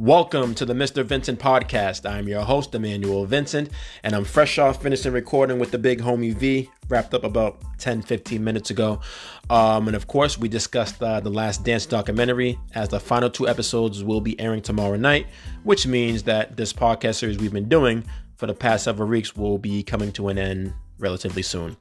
Welcome to the Mr. Vincent podcast. I'm your host, Emmanuel Vincent, and I'm fresh off finishing recording with the big homie V, wrapped up about 10 15 minutes ago. Um, and of course, we discussed uh, the Last Dance documentary, as the final two episodes will be airing tomorrow night, which means that this podcast series we've been doing for the past several weeks will be coming to an end relatively soon.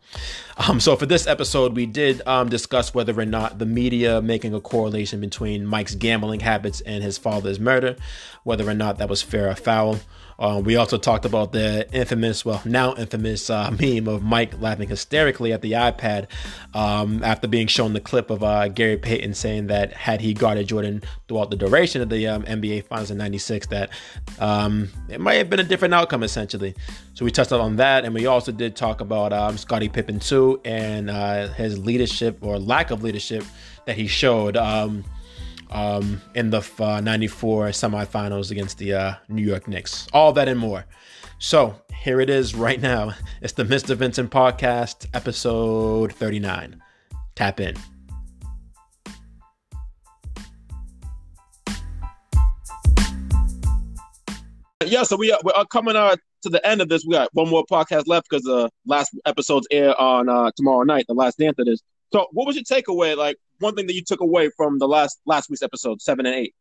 Um, so for this episode, we did um, discuss whether or not the media making a correlation between Mike's gambling habits and his father's murder, whether or not that was fair or foul. Um, we also talked about the infamous, well, now infamous uh, meme of Mike laughing hysterically at the iPad um, after being shown the clip of uh, Gary Payton saying that had he guarded Jordan throughout the duration of the um, NBA Finals in '96, that um, it might have been a different outcome essentially. So we touched on that, and we also did talk about um, Scottie Pippen too and uh, his leadership or lack of leadership that he showed. Um, um, in the uh, 94 semifinals against the uh, New York Knicks. All that and more. So here it is right now. It's the Mr. Vincent Podcast, episode 39. Tap in. Yeah, so we are, we're coming uh, to the end of this. We got one more podcast left because the last episodes air on uh, tomorrow night, the last dance of this. So, what was your takeaway? Like, one thing that you took away from the last last week's episode, seven and eight?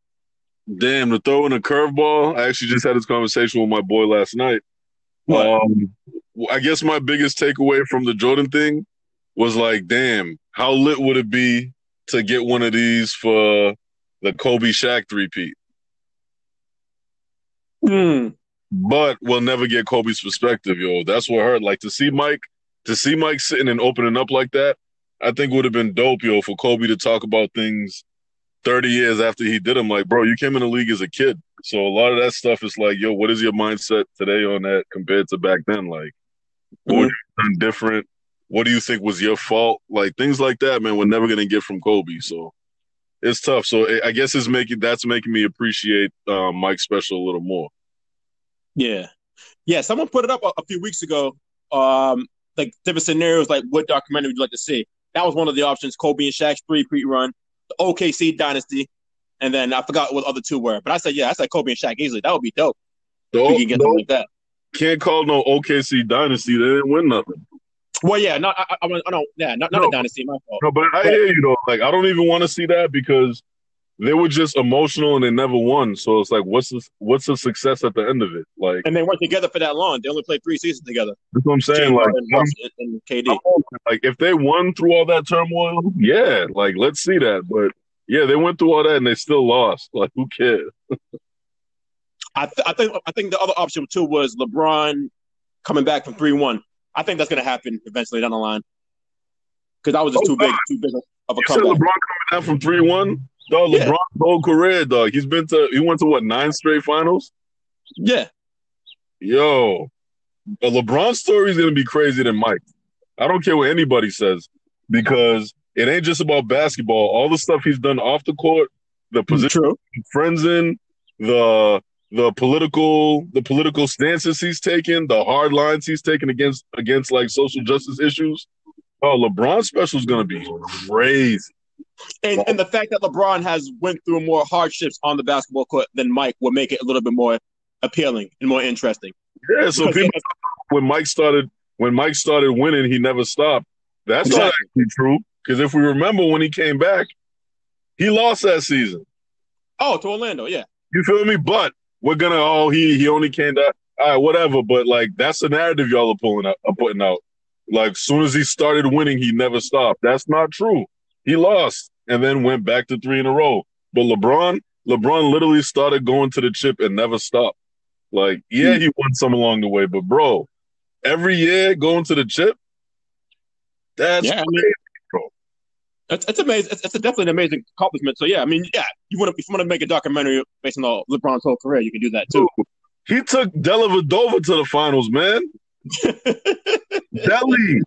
Damn, to throw in a curveball. I actually just had this conversation with my boy last night. Um, I guess my biggest takeaway from the Jordan thing was like, damn, how lit would it be to get one of these for the Kobe Shaq three-peat? Hmm. But we'll never get Kobe's perspective, yo. That's what hurt. Like to see Mike, to see Mike sitting and opening up like that. I think would have been dope, yo, for Kobe to talk about things 30 years after he did them. Like, bro, you came in the league as a kid. So a lot of that stuff is like, yo, what is your mindset today on that compared to back then? Like, what mm-hmm. you done different? What do you think was your fault? Like things like that, man, we're never gonna get from Kobe. So it's tough. So I guess it's making that's making me appreciate um, Mike Special a little more. Yeah, yeah. Someone put it up a, a few weeks ago. Um, like different scenarios, like what documentary would you like to see? That was one of the options. Kobe and Shaq's three peat run, the OKC dynasty, and then I forgot what the other two were. But I said, yeah, I said Kobe and Shaq easily. That would be dope. we can get something like that. Can't call no OKC dynasty. They didn't win nothing. Well, yeah, not I, I, I don't, yeah, not, not no, a dynasty. My fault. No, but I but, hear you though. Like, I don't even want to see that because they were just emotional and they never won. So it's like, what's the what's the success at the end of it? Like, and they weren't together for that long. They only played three seasons together. That's what I'm saying. like, and, and KD. Like, if they won through all that turmoil, yeah, like let's see that. But yeah, they went through all that and they still lost. Like, who cares? I, th- I think I think the other option too was LeBron coming back from three one. I think that's going to happen eventually down the line because that was just oh, too big, too big of a you comeback. LeBron coming down from three one. Dog, yeah. LeBron's whole career, dog. He's been to he went to what nine straight finals. Yeah. Yo, a LeBron story is gonna be crazier than Mike. I don't care what anybody says because it ain't just about basketball. All the stuff he's done off the court, the mm, position True. friends in, the the political the political stances he's taken, the hard lines he's taken against against like social justice issues. Oh, LeBron special is gonna be crazy. And and the fact that LeBron has went through more hardships on the basketball court than Mike will make it a little bit more appealing and more interesting. Yeah, so people when Mike started when Mike started winning, he never stopped. That's exactly. not actually true. Because if we remember when he came back, he lost that season. Oh, to Orlando, yeah. You feel me? But we're gonna oh he he only came back. All right, whatever. But like that's the narrative y'all are pulling out, are putting out. Like soon as he started winning, he never stopped. That's not true. He lost and then went back to three in a row. But LeBron, LeBron literally started going to the chip and never stopped. Like, yeah, he won some along the way, but bro, every year going to the chip, that's yeah, crazy, bro. Amazing. It's, a definitely an amazing accomplishment. So yeah, I mean, yeah, you want to if you want to make a documentary based on LeBron's whole career, you can do that too. Dude, he took Dellavedova to the finals, man. Delly.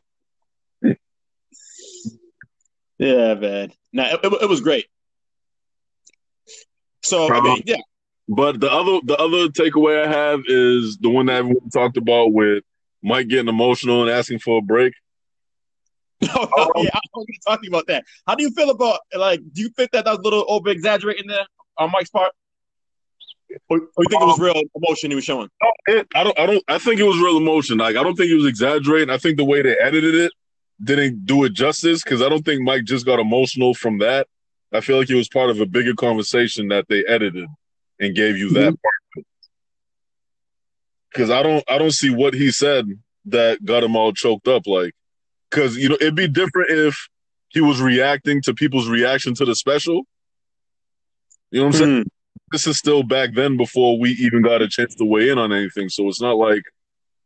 Yeah, man. No, it, it, it was great. So I mean, yeah. But the other the other takeaway I have is the one that everyone talked about with Mike getting emotional and asking for a break. Oh, um, yeah, I was going to talk about that. How do you feel about like? Do you think that that was a little over exaggerating there on Mike's part? Or, or you think it was real emotion he was showing? It, I don't. I don't. I think it was real emotion. Like I don't think he was exaggerating. I think the way they edited it didn't do it justice because I don't think Mike just got emotional from that. I feel like it was part of a bigger conversation that they edited and gave you that mm-hmm. part. Because I don't. I don't see what he said that got him all choked up. Like, because you know it'd be different if he was reacting to people's reaction to the special. You know what I'm mm-hmm. saying? this is still back then before we even got a chance to weigh in on anything. So it's not like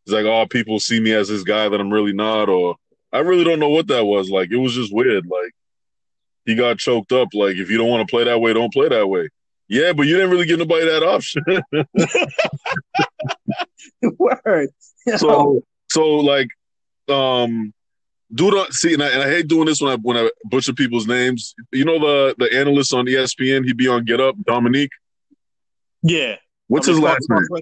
it's like, oh, people see me as this guy that I'm really not, or I really don't know what that was. Like it was just weird. Like he got choked up. Like if you don't want to play that way, don't play that way. Yeah, but you didn't really give nobody that option. Word. So so like um do not see, and I, and I, hate doing this when I when I butcher people's names. You know the the analyst on ESPN, he'd be on Get Up, Domonique. Yeah. What's I mean, his last name?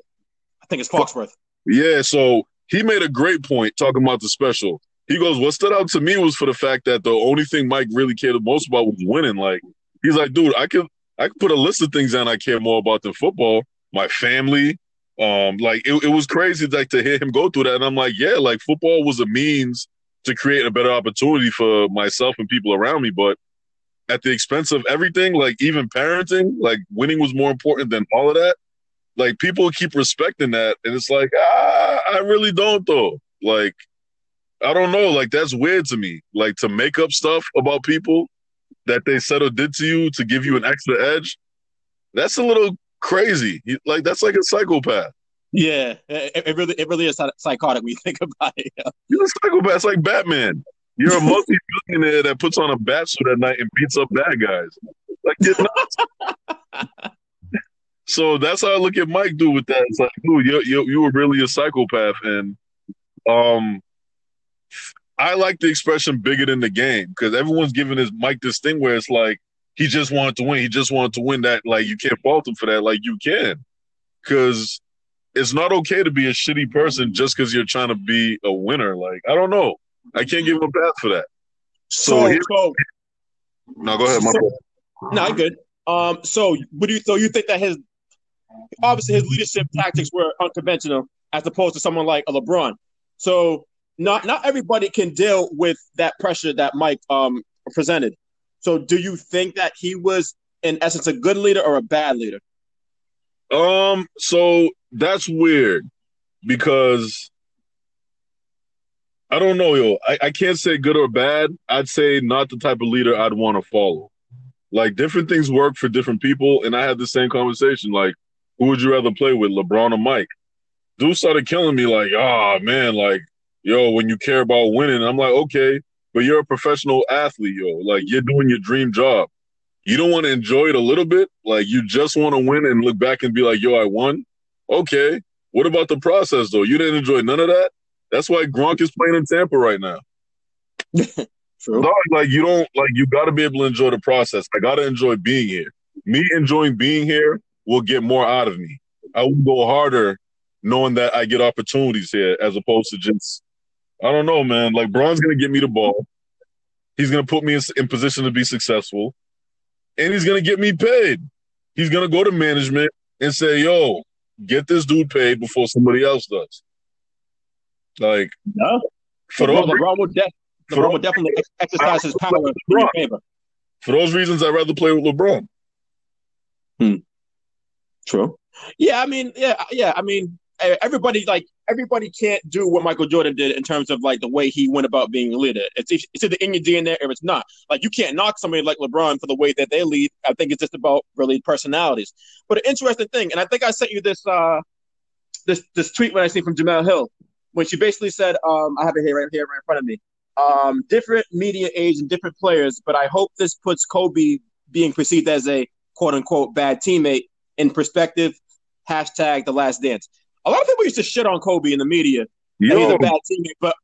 I think it's Foxworth. Yeah, so he made a great point talking about the special. He goes, What stood out to me was for the fact that the only thing Mike really cared the most about was winning. Like, he's like, dude, I could I could put a list of things down I care more about than football. My family. Um, like it, it was crazy like to hear him go through that. And I'm like, yeah, like football was a means to create a better opportunity for myself and people around me. But at the expense of everything, like even parenting, like winning was more important than all of that. Like people keep respecting that, and it's like ah, I really don't though. Like I don't know, like that's weird to me. Like to make up stuff about people that they said or did to you to give you an extra edge. That's a little crazy. Like that's like a psychopath. Yeah, it, it, really it really is psychotic when you think about it. Yeah. You're a psychopath. It's like Batman. You're a multi-billionaire that puts on a bat suit at night and beats up bad guys. Like you're nuts. so that's how I look at Mike. Do with that. It's like, dude, you you you were really a psychopath, and um, I like the expression "bigger than the game" because everyone's giving his Mike this thing where it's like he just wanted to win. He just wanted to win. That like you can't fault him for that. Like you can, because it's not okay to be a shitty person just because you're trying to be a winner. Like I don't know. I can't give him a pass for that. So, so, so no, go ahead. My so, no, good. Um, so would you so you think that his obviously his leadership tactics were unconventional as opposed to someone like a LeBron. So not not everybody can deal with that pressure that Mike um presented. So do you think that he was in essence a good leader or a bad leader? Um, so that's weird because I don't know, yo. I, I can't say good or bad. I'd say not the type of leader I'd want to follow. Like different things work for different people, and I had the same conversation. Like, who would you rather play with, LeBron or Mike? Dude started killing me, like, oh man, like, yo, when you care about winning, I'm like, okay, but you're a professional athlete, yo. Like, you're doing your dream job you don't want to enjoy it a little bit, like you just want to win and look back and be like, yo, I won. Okay. What about the process though? You didn't enjoy none of that? That's why Gronk is playing in Tampa right now. True. No, like you don't like you gotta be able to enjoy the process. I gotta enjoy being here. Me enjoying being here will get more out of me. I will go harder knowing that I get opportunities here as opposed to just I don't know, man. Like Bron's gonna get me the ball. He's gonna put me in, in position to be successful and he's gonna get me paid. He's gonna go to management and say, "Yo, get this dude paid before somebody else does." Like, no, for those, LeBron would, de- LeBron would definitely exercise his power in favor. For those reasons, I'd rather play with LeBron. Hmm. True. Yeah, I mean, yeah, yeah. I mean, everybody like everybody can't do what Michael Jordan did in terms of like the way he went about being a leader. It's it's either in your DNA or it's not. Like you can't knock somebody like LeBron for the way that they lead. I think it's just about really personalities. But an interesting thing, and I think I sent you this uh this this tweet when I seen from Jemele Hill when she basically said, um, I have it here right here right in front of me. Um, different media age and different players, but I hope this puts Kobe being perceived as a quote unquote bad teammate in perspective. Hashtag the last dance a lot of people used to shit on Kobe in the media. Yo. He's a bad teammate, but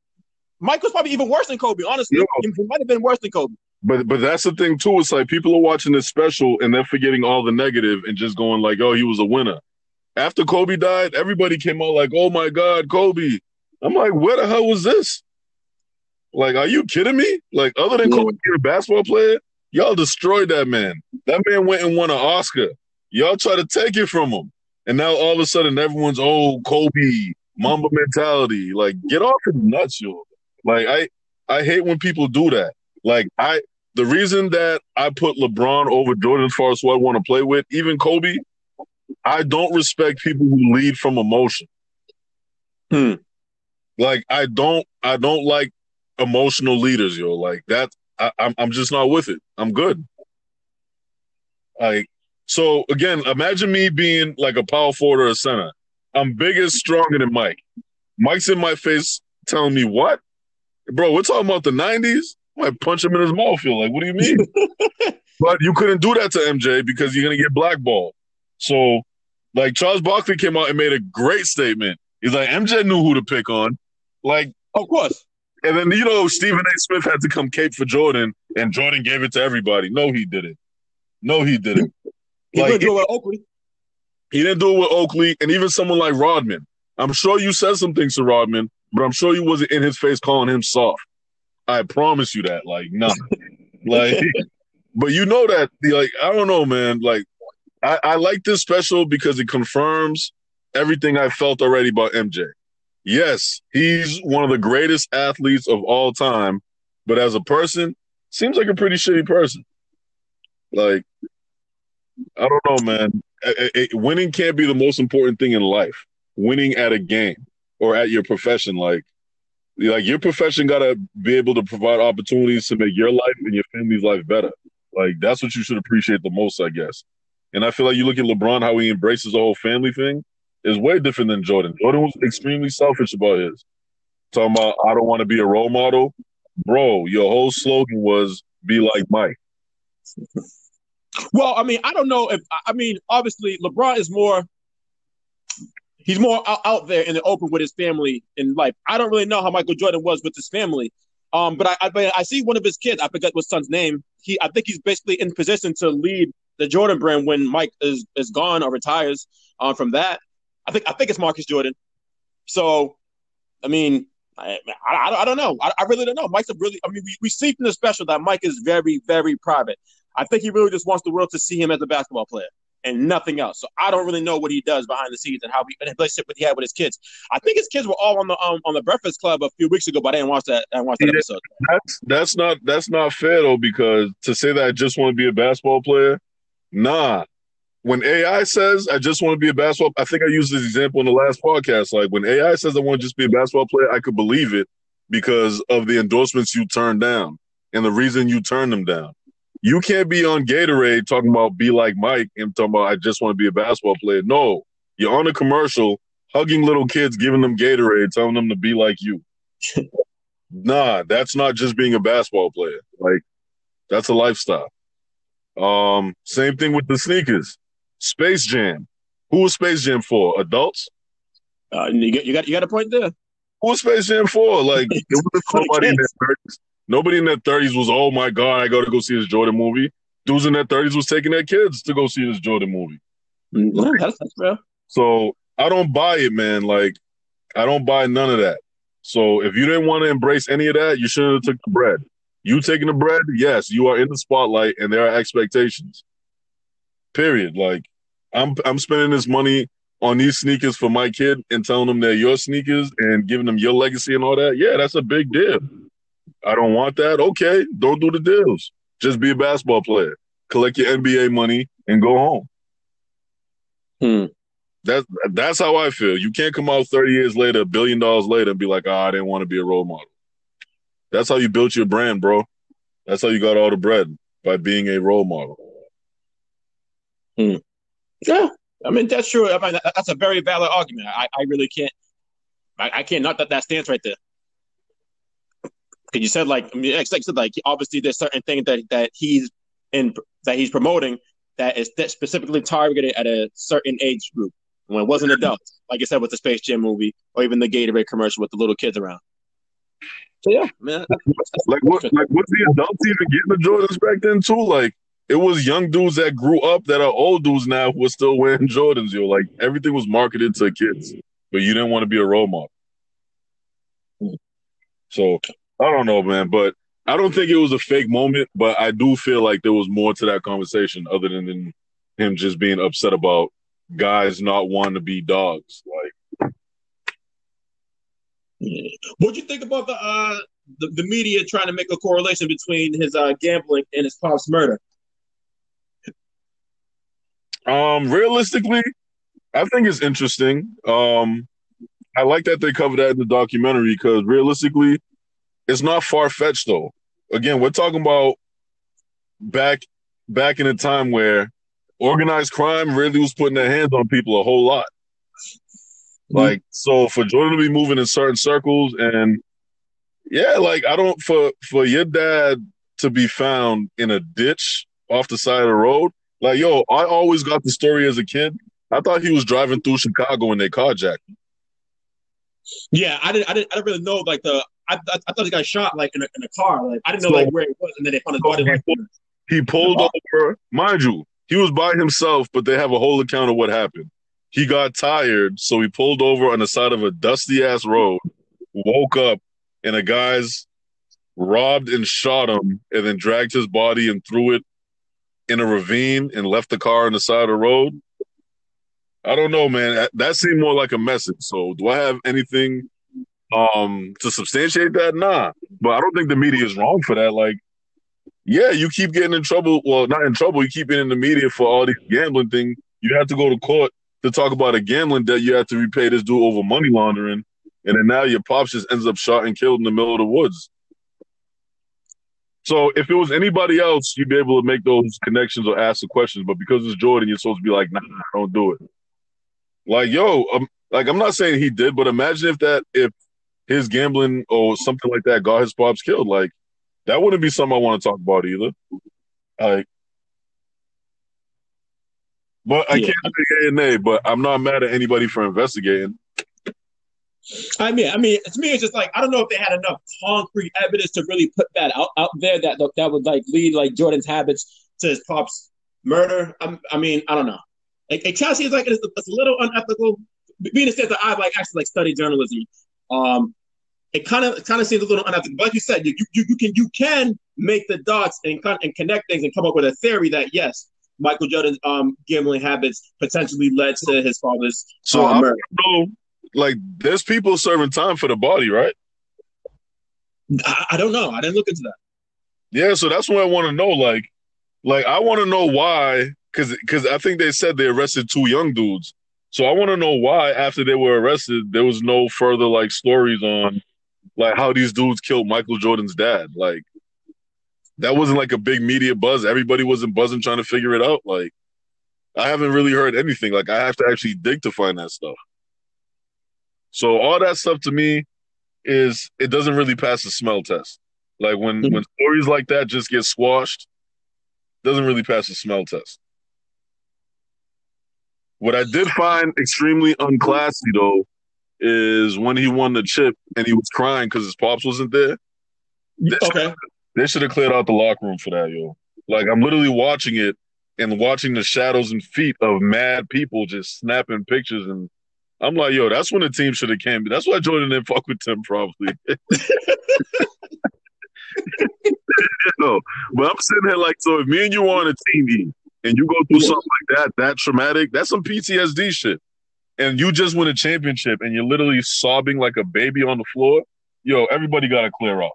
Mike was probably even worse than Kobe. Honestly, Yo. he might have been worse than Kobe. But but that's the thing too. It's like people are watching this special and they're forgetting all the negative and just going like, "Oh, he was a winner." After Kobe died, everybody came out like, "Oh my God, Kobe!" I'm like, "Where the hell was this?" Like, are you kidding me? Like, other than yeah. Kobe being a basketball player, y'all destroyed that man. That man went and won an Oscar. Y'all try to take it from him. And now all of a sudden everyone's old Kobe, Mamba mentality. Like get off the nuts, yo. Like I I hate when people do that. Like I the reason that I put LeBron over Jordan as far as who I want to play with, even Kobe, I don't respect people who lead from emotion. Hmm. Like I don't I don't like emotional leaders, yo. Like that I, I'm I'm just not with it. I'm good. Like so again, imagine me being like a power forward or a center. I'm bigger, stronger than Mike. Mike's in my face telling me what? Bro, we're talking about the 90s. I might punch him in his mouth. Feel like, what do you mean? but you couldn't do that to MJ because you're gonna get blackballed. So, like Charles Barkley came out and made a great statement. He's like, MJ knew who to pick on. Like, of course. And then you know Stephen A. Smith had to come cape for Jordan, and Jordan gave it to everybody. No, he didn't. No, he didn't. He like, didn't do it with Oakley. He didn't do it with Oakley, and even someone like Rodman. I'm sure you said some things to Rodman, but I'm sure you wasn't in his face calling him soft. I promise you that. Like, no, like, but you know that. Like, I don't know, man. Like, I, I like this special because it confirms everything I felt already about MJ. Yes, he's one of the greatest athletes of all time, but as a person, seems like a pretty shitty person. Like, I don't know, man. Winning can't be the most important thing in life. Winning at a game or at your profession, like, like your profession got to be able to provide opportunities to make your life and your family's life better. Like, that's what you should appreciate the most, I guess. And I feel like you look at LeBron, how he embraces the whole family thing is way different than Jordan. Jordan was extremely selfish about his. Talking about, I don't want to be a role model. Bro, your whole slogan was be like Mike. Well, I mean, I don't know if, I mean, obviously, LeBron is more, he's more out, there in the open with his family in life. I don't really know how Michael Jordan was with his family. Um, but I, I, I see one of his kids. I forget what son's name. He, I think he's basically in position to lead the Jordan brand when Mike is is gone or retires um, from that. I think I think it's Marcus Jordan. So, I mean, I, I, I don't know. I, I, really don't know. Mike's a really. I mean, we, we see from the special that Mike is very very private. I think he really just wants the world to see him as a basketball player and nothing else. So I don't really know what he does behind the scenes and how he and the relationship he had with his kids. I think his kids were all on the um, on the Breakfast Club a few weeks ago, but I didn't watch that. I didn't watch that episode. That's that's not that's not fair though because to say that I just want to be a basketball player, nah when AI says I just want to be a basketball, I think I used this example in the last podcast. Like when AI says I want to just be a basketball player, I could believe it because of the endorsements you turned down and the reason you turned them down. You can't be on Gatorade talking about be like Mike and talking about I just want to be a basketball player. No, you're on a commercial hugging little kids, giving them Gatorade, telling them to be like you. nah, that's not just being a basketball player. Like that's a lifestyle. Um, same thing with the sneakers. Space Jam. Who was Space Jam for? Adults? Uh, you got you got you got a point there. Who was Space Jam for? Like it was nobody in their thirties. Nobody in their thirties was, oh my god, I got to go see this Jordan movie. Dudes in their thirties was taking their kids to go see this Jordan movie. Mm, that's, that's real. So I don't buy it, man. Like I don't buy none of that. So if you didn't want to embrace any of that, you shouldn't have took the bread. You taking the bread, yes, you are in the spotlight, and there are expectations. Period. Like I'm I'm spending this money on these sneakers for my kid and telling them they're your sneakers and giving them your legacy and all that. Yeah, that's a big deal. I don't want that. Okay, don't do the deals. Just be a basketball player. Collect your NBA money and go home. Hmm. That's that's how I feel. You can't come out 30 years later, a billion dollars later, and be like, oh, I didn't want to be a role model. That's how you built your brand, bro. That's how you got all the bread by being a role model. Hmm. Yeah, I mean that's true. I mean that's a very valid argument. I, I really can't. I, I can't not that that stands right there. Because you said like I mean, like said like obviously there's certain things that that he's in that he's promoting that is specifically targeted at a certain age group when it wasn't adults, like I said with the Space Jam movie or even the Gatorade commercial with the little kids around. So yeah, man. That's, that's like what like what the adults even getting the Jordans back then too? Like it was young dudes that grew up that are old dudes now who are still wearing Jordans. Yo, like everything was marketed to kids, but you didn't want to be a role model. So I don't know, man, but I don't think it was a fake moment, but I do feel like there was more to that conversation other than, than him just being upset about guys not wanting to be dogs. Like, what do you think about the uh the, the media trying to make a correlation between his uh gambling and his pop's murder? Um, realistically, I think it's interesting. Um, I like that they covered that in the documentary because realistically, it's not far fetched though. Again, we're talking about back back in a time where organized crime really was putting their hands on people a whole lot. Like so for Jordan to be moving in certain circles and yeah, like I don't for for your dad to be found in a ditch off the side of the road. Like yo, I always got the story as a kid. I thought he was driving through Chicago and they carjacked him. Yeah, I didn't. I didn't. I didn't really know like the. I, I, I thought he got shot like in a, in a car. Like I didn't know so, like where it was, and then they found his body. Like, he pulled over, mind you, he was by himself, but they have a whole account of what happened. He got tired, so he pulled over on the side of a dusty ass road, woke up, and a guy's robbed and shot him, and then dragged his body and threw it in a ravine and left the car on the side of the road. I don't know, man. That seemed more like a message. So, do I have anything um to substantiate that? Nah, but I don't think the media is wrong for that. Like, yeah, you keep getting in trouble. Well, not in trouble. You keep getting in the media for all these gambling thing. You have to go to court to talk about a gambling debt. You have to repay this dude over money laundering, and then now your pops just ends up shot and killed in the middle of the woods. So if it was anybody else, you'd be able to make those connections or ask the questions. But because it's Jordan, you're supposed to be like, nah, don't do it. Like, yo, um, like I'm not saying he did, but imagine if that if his gambling or something like that got his pops killed. Like, that wouldn't be something I want to talk about either. Like, but I yeah. can't say A and A, but I'm not mad at anybody for investigating. I mean, I mean, to me, it's just like I don't know if they had enough concrete evidence to really put that out, out there that that would like lead like Jordan's habits to his pop's murder. I'm, I mean, I don't know. Like, it kind of seems like it's, it's a little unethical. Being a sense that I like actually like study journalism, um, it kind of kind of seems a little unethical. But like you said, you, you you can you can make the dots and and connect things and come up with a theory that yes, Michael Jordan's um, gambling habits potentially led to his father's so um, murder. Know, like there's people serving time for the body, right? I, I don't know. I didn't look into that. Yeah, so that's what I want to know. Like, like I want to know why, because because I think they said they arrested two young dudes. So I want to know why after they were arrested, there was no further like stories on like how these dudes killed Michael Jordan's dad. Like that wasn't like a big media buzz. Everybody wasn't buzzing trying to figure it out. Like I haven't really heard anything. Like I have to actually dig to find that stuff. So all that stuff to me is it doesn't really pass the smell test. Like when mm-hmm. when stories like that just get squashed, doesn't really pass the smell test. What I did find extremely unclassy though is when he won the chip and he was crying because his pops wasn't there. They okay. they should have cleared out the locker room for that, yo. Like I'm literally watching it and watching the shadows and feet of mad people just snapping pictures and I'm like, yo, that's when the team should have came. That's why Jordan didn't fuck with Tim, probably. yo, but I'm sitting here like, so if me and you are on a team, and you go through something like that, that traumatic, that's some PTSD shit. And you just win a championship and you're literally sobbing like a baby on the floor. Yo, everybody got to clear out.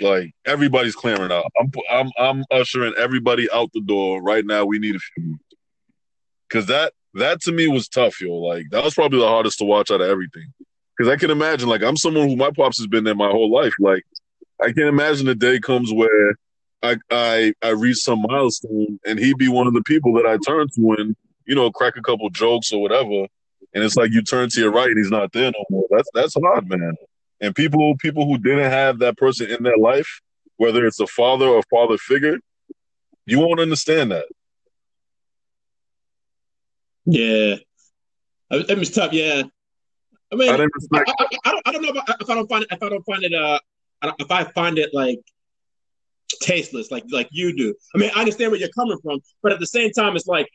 Like everybody's clearing out. I'm I'm I'm ushering everybody out the door right now. We need a few because that that to me was tough, yo. Like that was probably the hardest to watch out of everything. Because I can imagine, like I'm someone who my pops has been there my whole life. Like I can't imagine the day comes where I I I reach some milestone and he'd be one of the people that I turn to and you know crack a couple jokes or whatever. And it's like you turn to your right and he's not there no more. That's that's hard, man. And people people who didn't have that person in their life, whether it's a father or father figure, you won't understand that. Yeah, it was tough. Yeah, I mean, I, I, I, I, don't, I don't know if, if I don't find it. If I don't find it, uh, if I find it like tasteless like like you do. I mean, I understand where you're coming from, but at the same time, it's like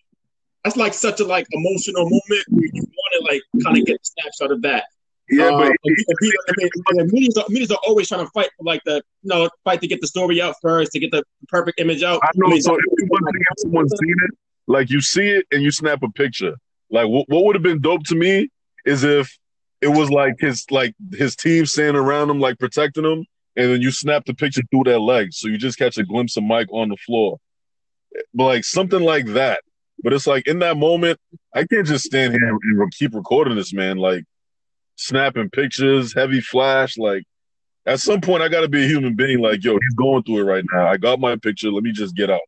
that's like such a like emotional moment where you want to like kind of get a snapshot of that. Yeah, but and, media's, media's are always trying to fight for like the you know fight to get the story out first to get the perfect image out. I know. I mean, so if you want to get someone seen it, like you see it and you snap a picture. Like what, what would have been dope to me is if it was like his like his team standing around him, like protecting him, and then you snap the picture through their legs, so you just catch a glimpse of Mike on the floor, but like something like that. But it's like in that moment, I can't just stand here and keep recording this man, like snapping pictures, heavy flash. Like at some point, I got to be a human being. Like yo, he's going through it right now. I got my picture. Let me just get out.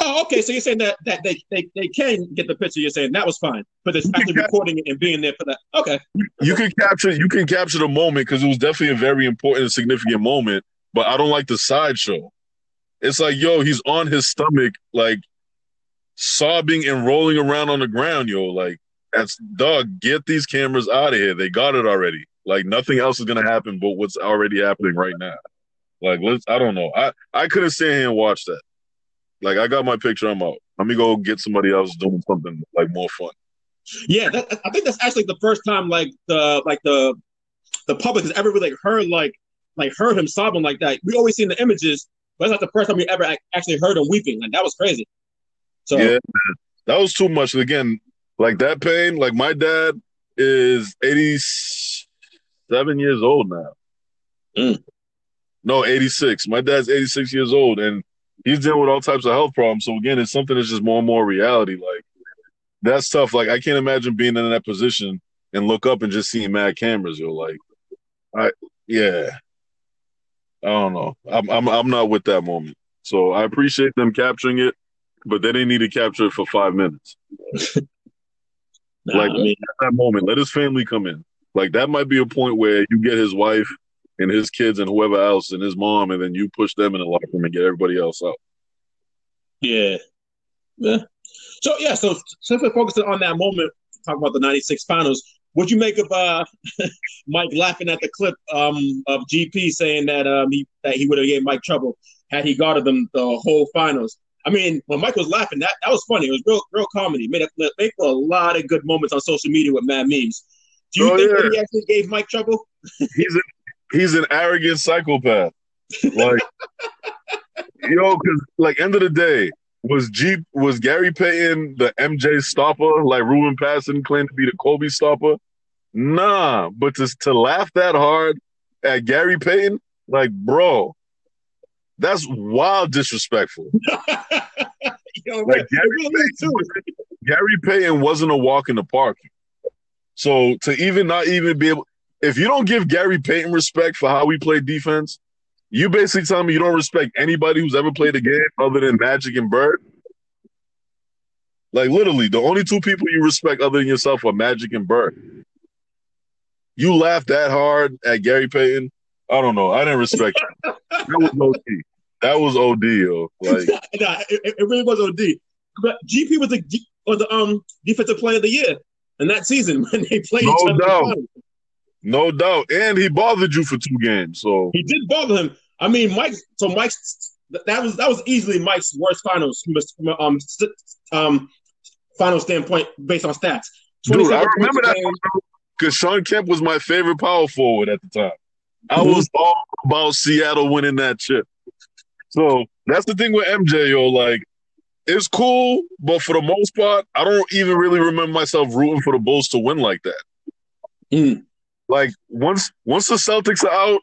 Oh, okay. So you're saying that that they, they, they can get the picture. You're saying that was fine, but it's actually recording it and being there for that. Okay. You can capture you can capture the moment because it was definitely a very important and significant moment. But I don't like the sideshow. It's like yo, he's on his stomach, like sobbing and rolling around on the ground. Yo, like that's dog. Get these cameras out of here. They got it already. Like nothing else is gonna happen, but what's already happening right now. Like let's. I don't know. I I couldn't stand here and watch that. Like I got my picture, I'm out. Let me go get somebody else doing something like more fun. Yeah, that, I think that's actually the first time like the like the the public has ever really heard like like heard him sobbing like that. We always seen the images, but it's not the first time we ever actually heard him weeping. Like that was crazy. So yeah, that was too much. Again, like that pain. Like my dad is eighty seven years old now. Mm. No, eighty six. My dad's eighty six years old, and he's dealing with all types of health problems. So again, it's something that's just more and more reality. Like that's tough. Like I can't imagine being in that position and look up and just seeing mad cameras. You're like, I yeah, I don't know. I'm I'm I'm not with that moment. So I appreciate them capturing it, but they didn't need to capture it for five minutes. nah, like I mean, at that moment, let his family come in. Like that might be a point where you get his wife and his kids and whoever else and his mom, and then you push them in the locker room and get everybody else out. Yeah. Yeah. So yeah, so since we're focusing on that moment, talk about the '96 finals. What you make of uh, Mike laughing at the clip um, of GP saying that um, he that he would have gave Mike trouble had he guarded them the whole finals? I mean, when Mike was laughing, that, that was funny. It was real real comedy. Made a, made for a lot of good moments on social media with mad memes. Do you oh, think yeah. that he actually gave Mike trouble? He's he's an arrogant psychopath. Like, yo, because like end of the day, was G was Gary Payton the MJ stopper like Ruben Patterson claimed to be the Kobe stopper? Nah, but to to laugh that hard at Gary Payton, like, bro, that's wild disrespectful. Yo, like Gary, Payton, Gary Payton wasn't a walk in the park. So to even not even be able if you don't give Gary Payton respect for how we play defense, you basically tell me you don't respect anybody who's ever played a game other than Magic and Bird. Like literally, the only two people you respect other than yourself are Magic and Bird. You laughed that hard at Gary Payton. I don't know. I didn't respect that. that was OD. That was OD, yo. Like, nah, it, it, really was OD. But GP was the was the um defensive player of the year in that season when they played no each other. Doubt. No doubt. And he bothered you for two games. So he did bother him. I mean, Mike. So Mike's that was that was easily Mike's worst finals from a um um final standpoint based on stats. Dude, I remember that because Shawn Kemp was my favorite power forward at the time. I mm-hmm. was all about Seattle winning that chip. So that's the thing with MJ, yo. Like, it's cool, but for the most part, I don't even really remember myself rooting for the Bulls to win like that. Mm. Like once once the Celtics are out,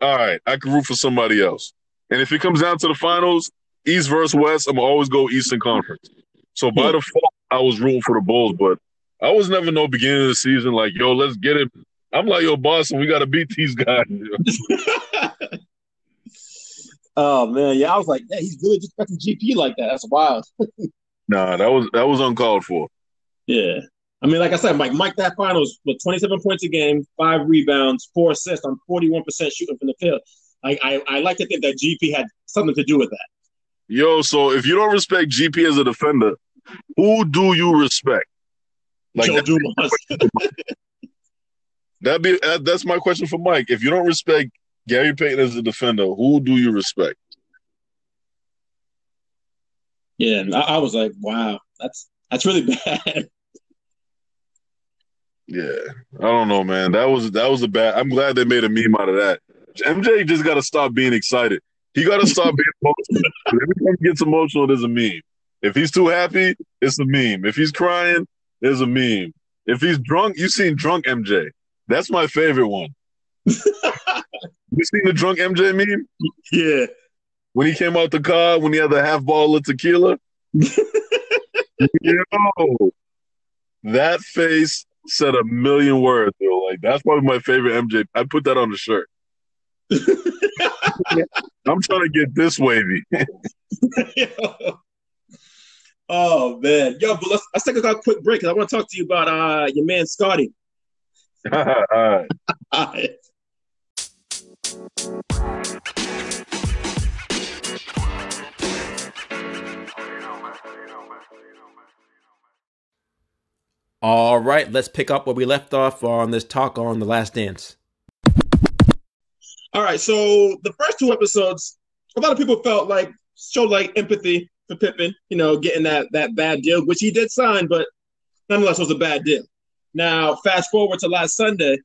all right, I can root for somebody else. And if it comes down to the finals, East versus West, I'm always go Eastern Conference. So by hmm. default, I was rooting for the Bulls, but I was never no beginning of the season like, yo, let's get it. I'm like, yo, Boston, we got to beat these guys. oh man, yeah, I was like, yeah, he's really disrespecting GP like that. That's wild. nah, that was that was uncalled for. Yeah, I mean, like I said, Mike, Mike, that finals with 27 points a game, five rebounds, four assists on 41% shooting from the field. I, I, I like to think that GP had something to do with that. Yo, so if you don't respect GP as a defender, who do you respect? Like Joe Dumars. that be that's my question for Mike. If you don't respect Gary Payton as a defender, who do you respect? Yeah, I, I was like, wow, that's that's really bad. Yeah, I don't know, man. That was that was a bad. I'm glad they made a meme out of that. MJ just got to stop being excited. He got to stop being emotional. Every time he gets emotional, there's a meme. If he's too happy, it's a meme. If he's crying, there's a meme. If he's drunk, you seen drunk MJ. That's my favorite one. you seen the drunk MJ meme? Yeah. When he came out the car, when he had the half bottle of tequila. Yo, that face said a million words. Yo. Like that's probably my favorite MJ. I put that on the shirt. I'm trying to get this wavy. oh man, yo, but let's let's take a quick break because I want to talk to you about uh your man Scottie. All right. All right. All right, let's pick up where we left off on this talk on The Last Dance. All right, so the first two episodes, a lot of people felt like showed like empathy for Pippen, you know, getting that that bad deal, which he did sign, but nonetheless was a bad deal. Now, fast forward to last Sunday,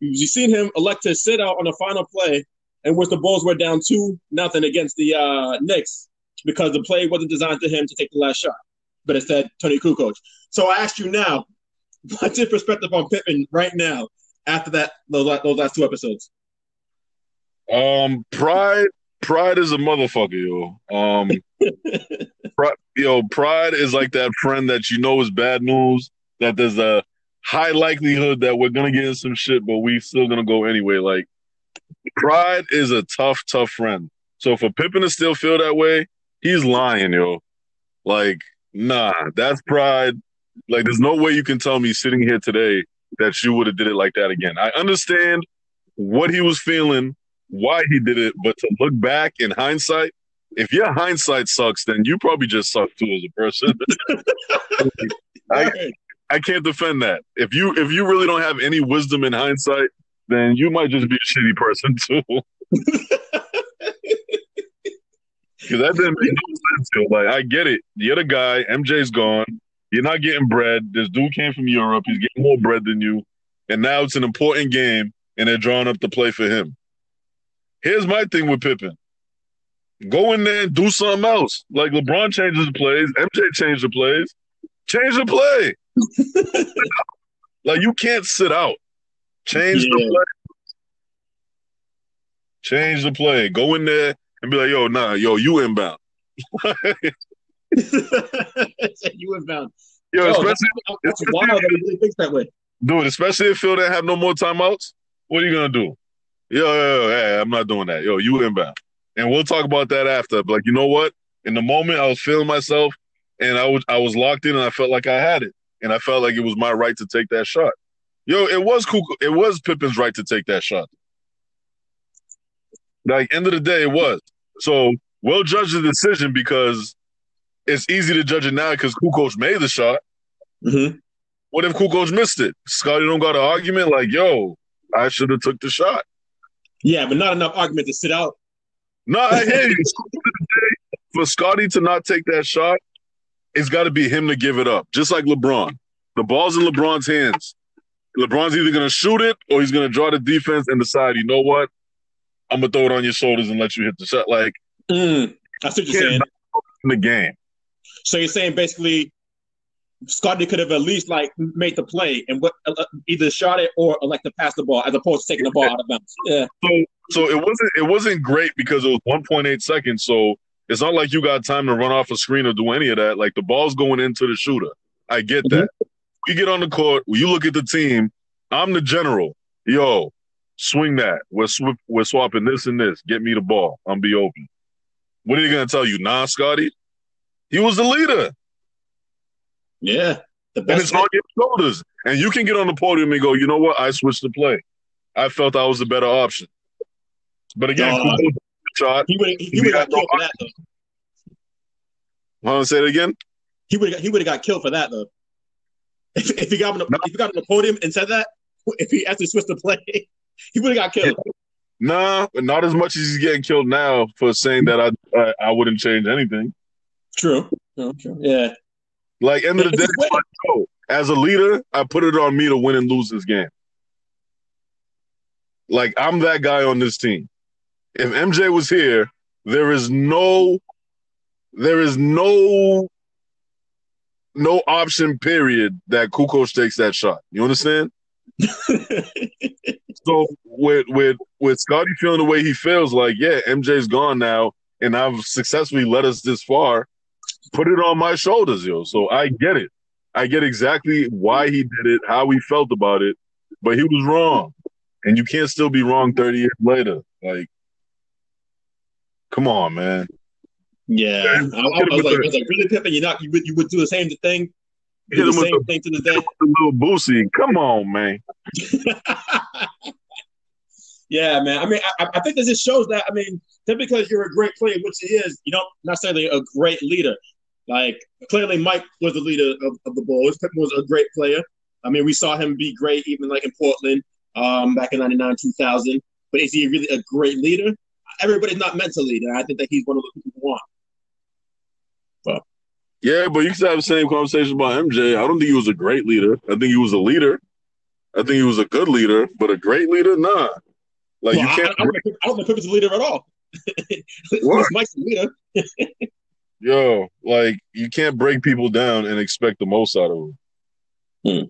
you've seen him elect to sit out on the final play, in which the Bulls were down two nothing against the uh, Knicks because the play wasn't designed to him to take the last shot, but instead Toni Kukoc. So I ask you now, what's your perspective on Pippen right now after that those, those last two episodes? Um, pride, pride is a motherfucker, yo. Um, yo, pride is like that friend that you know is bad news. That there's a high likelihood that we're gonna get in some shit, but we still gonna go anyway. Like, pride is a tough, tough friend. So for Pippen to still feel that way, he's lying, yo. Like, nah, that's pride. Like, there's no way you can tell me sitting here today that you would have did it like that again. I understand what he was feeling why he did it, but to look back in hindsight, if your hindsight sucks, then you probably just suck too as a person. I, I can't defend that. If you if you really don't have any wisdom in hindsight, then you might just be a shitty person too. Because that didn't make no sense. Yo. Like I get it. You're the guy. MJ's gone. You're not getting bread. This dude came from Europe. He's getting more bread than you. And now it's an important game, and they're drawing up the play for him. Here's my thing with Pippen. Go in there and do something else. Like LeBron changes the plays, MJ changed the plays. Change the play. like you can't sit out. Change yeah. the play. Change the play. Go in there and be like, yo, nah, yo, you inbound. you inbound. Yo, especially, that's especially, wild that he really thinks that way. Dude, especially if Phil didn't have no more timeouts, what are you gonna do? Yo, yo, yo, I'm not doing that. Yo, you inbound. And we'll talk about that after. But like, you know what? In the moment, I was feeling myself, and I was I was locked in, and I felt like I had it, and I felt like it was my right to take that shot. Yo, it was cool. It was Pippen's right to take that shot. Like end of the day, it was. So we'll judge the decision because it's easy to judge it now because Kukoc made the shot. Mm-hmm. What if Kukoc missed it? Scottie don't got an argument like, yo, I should have took the shot. Yeah, but not enough argument to sit out. No, I hear you. For Scottie to not take that shot, it's got to be him to give it up. Just like LeBron, the ball's in LeBron's hands. LeBron's either going to shoot it or he's going to draw the defense and decide, you know what, I'm gonna throw it on your shoulders and let you hit the shot. Like, mm, that's what you're saying. In the game. So you're saying basically Scottie could have at least like made the play and what uh, either shot it or like to pass the ball as opposed to taking the ball out of bounds. Yeah. So so it wasn't it wasn't great because it was 1.8 seconds. So it's not like you got time to run off a screen or do any of that. Like the ball's going into the shooter. I get mm-hmm. that. We get on the court. You look at the team. I'm the general. Yo, swing that. We're sw- we're swapping this and this. Get me the ball. I'm be open. What are you gonna tell you? Nah, Scottie. He was the leader. Yeah. The best and it's on your shoulders. And you can get on the podium and go, you know what? I switched the play. I felt I was the better option. But again, uh, shot. He would he, he would have got killed for that though. Want to say it again? He would he would have got killed for that though. If, if he got on the, no. if he got on the podium and said that, if he actually switched the play, he would have got killed. Nah, not as much as he's getting killed now for saying that I I, I wouldn't change anything. True. True. Yeah. Like end of the day, like, yo, as a leader, I put it on me to win and lose this game. Like I'm that guy on this team. If MJ was here, there is no, there is no, no option period that Kukoc takes that shot. You understand? so with with with Scottie feeling the way he feels, like yeah, MJ's gone now, and I've successfully led us this far. Put it on my shoulders, yo. So I get it. I get exactly why he did it, how he felt about it, but he was wrong, and you can't still be wrong thirty years later. Like, come on, man. Yeah, I, I, was, like, I was like, really, Pippen, you're not, you would, you would do the same thing Hit him with the, thing to the day. Lil Boosie. Come on, man. yeah, man. I mean, I, I, think this just shows that. I mean, just because you're a great player, which he is, you don't necessarily a great leader. Like clearly, Mike was the leader of, of the Bulls. Pippen was a great player. I mean, we saw him be great even like in Portland um, back in '99, 2000. But is he really a great leader? Everybody's not meant to lead, and I think that he's one of the people who want. But yeah, but you can have the same conversation about MJ. I don't think he was a great leader. I think he was a leader. I think he was a good leader, but a great leader, nah. Like well, you can't. I, I, I don't think Pippen's a leader at all. what? Mike's a leader. Yo, like you can't break people down and expect the most out of them. Hmm.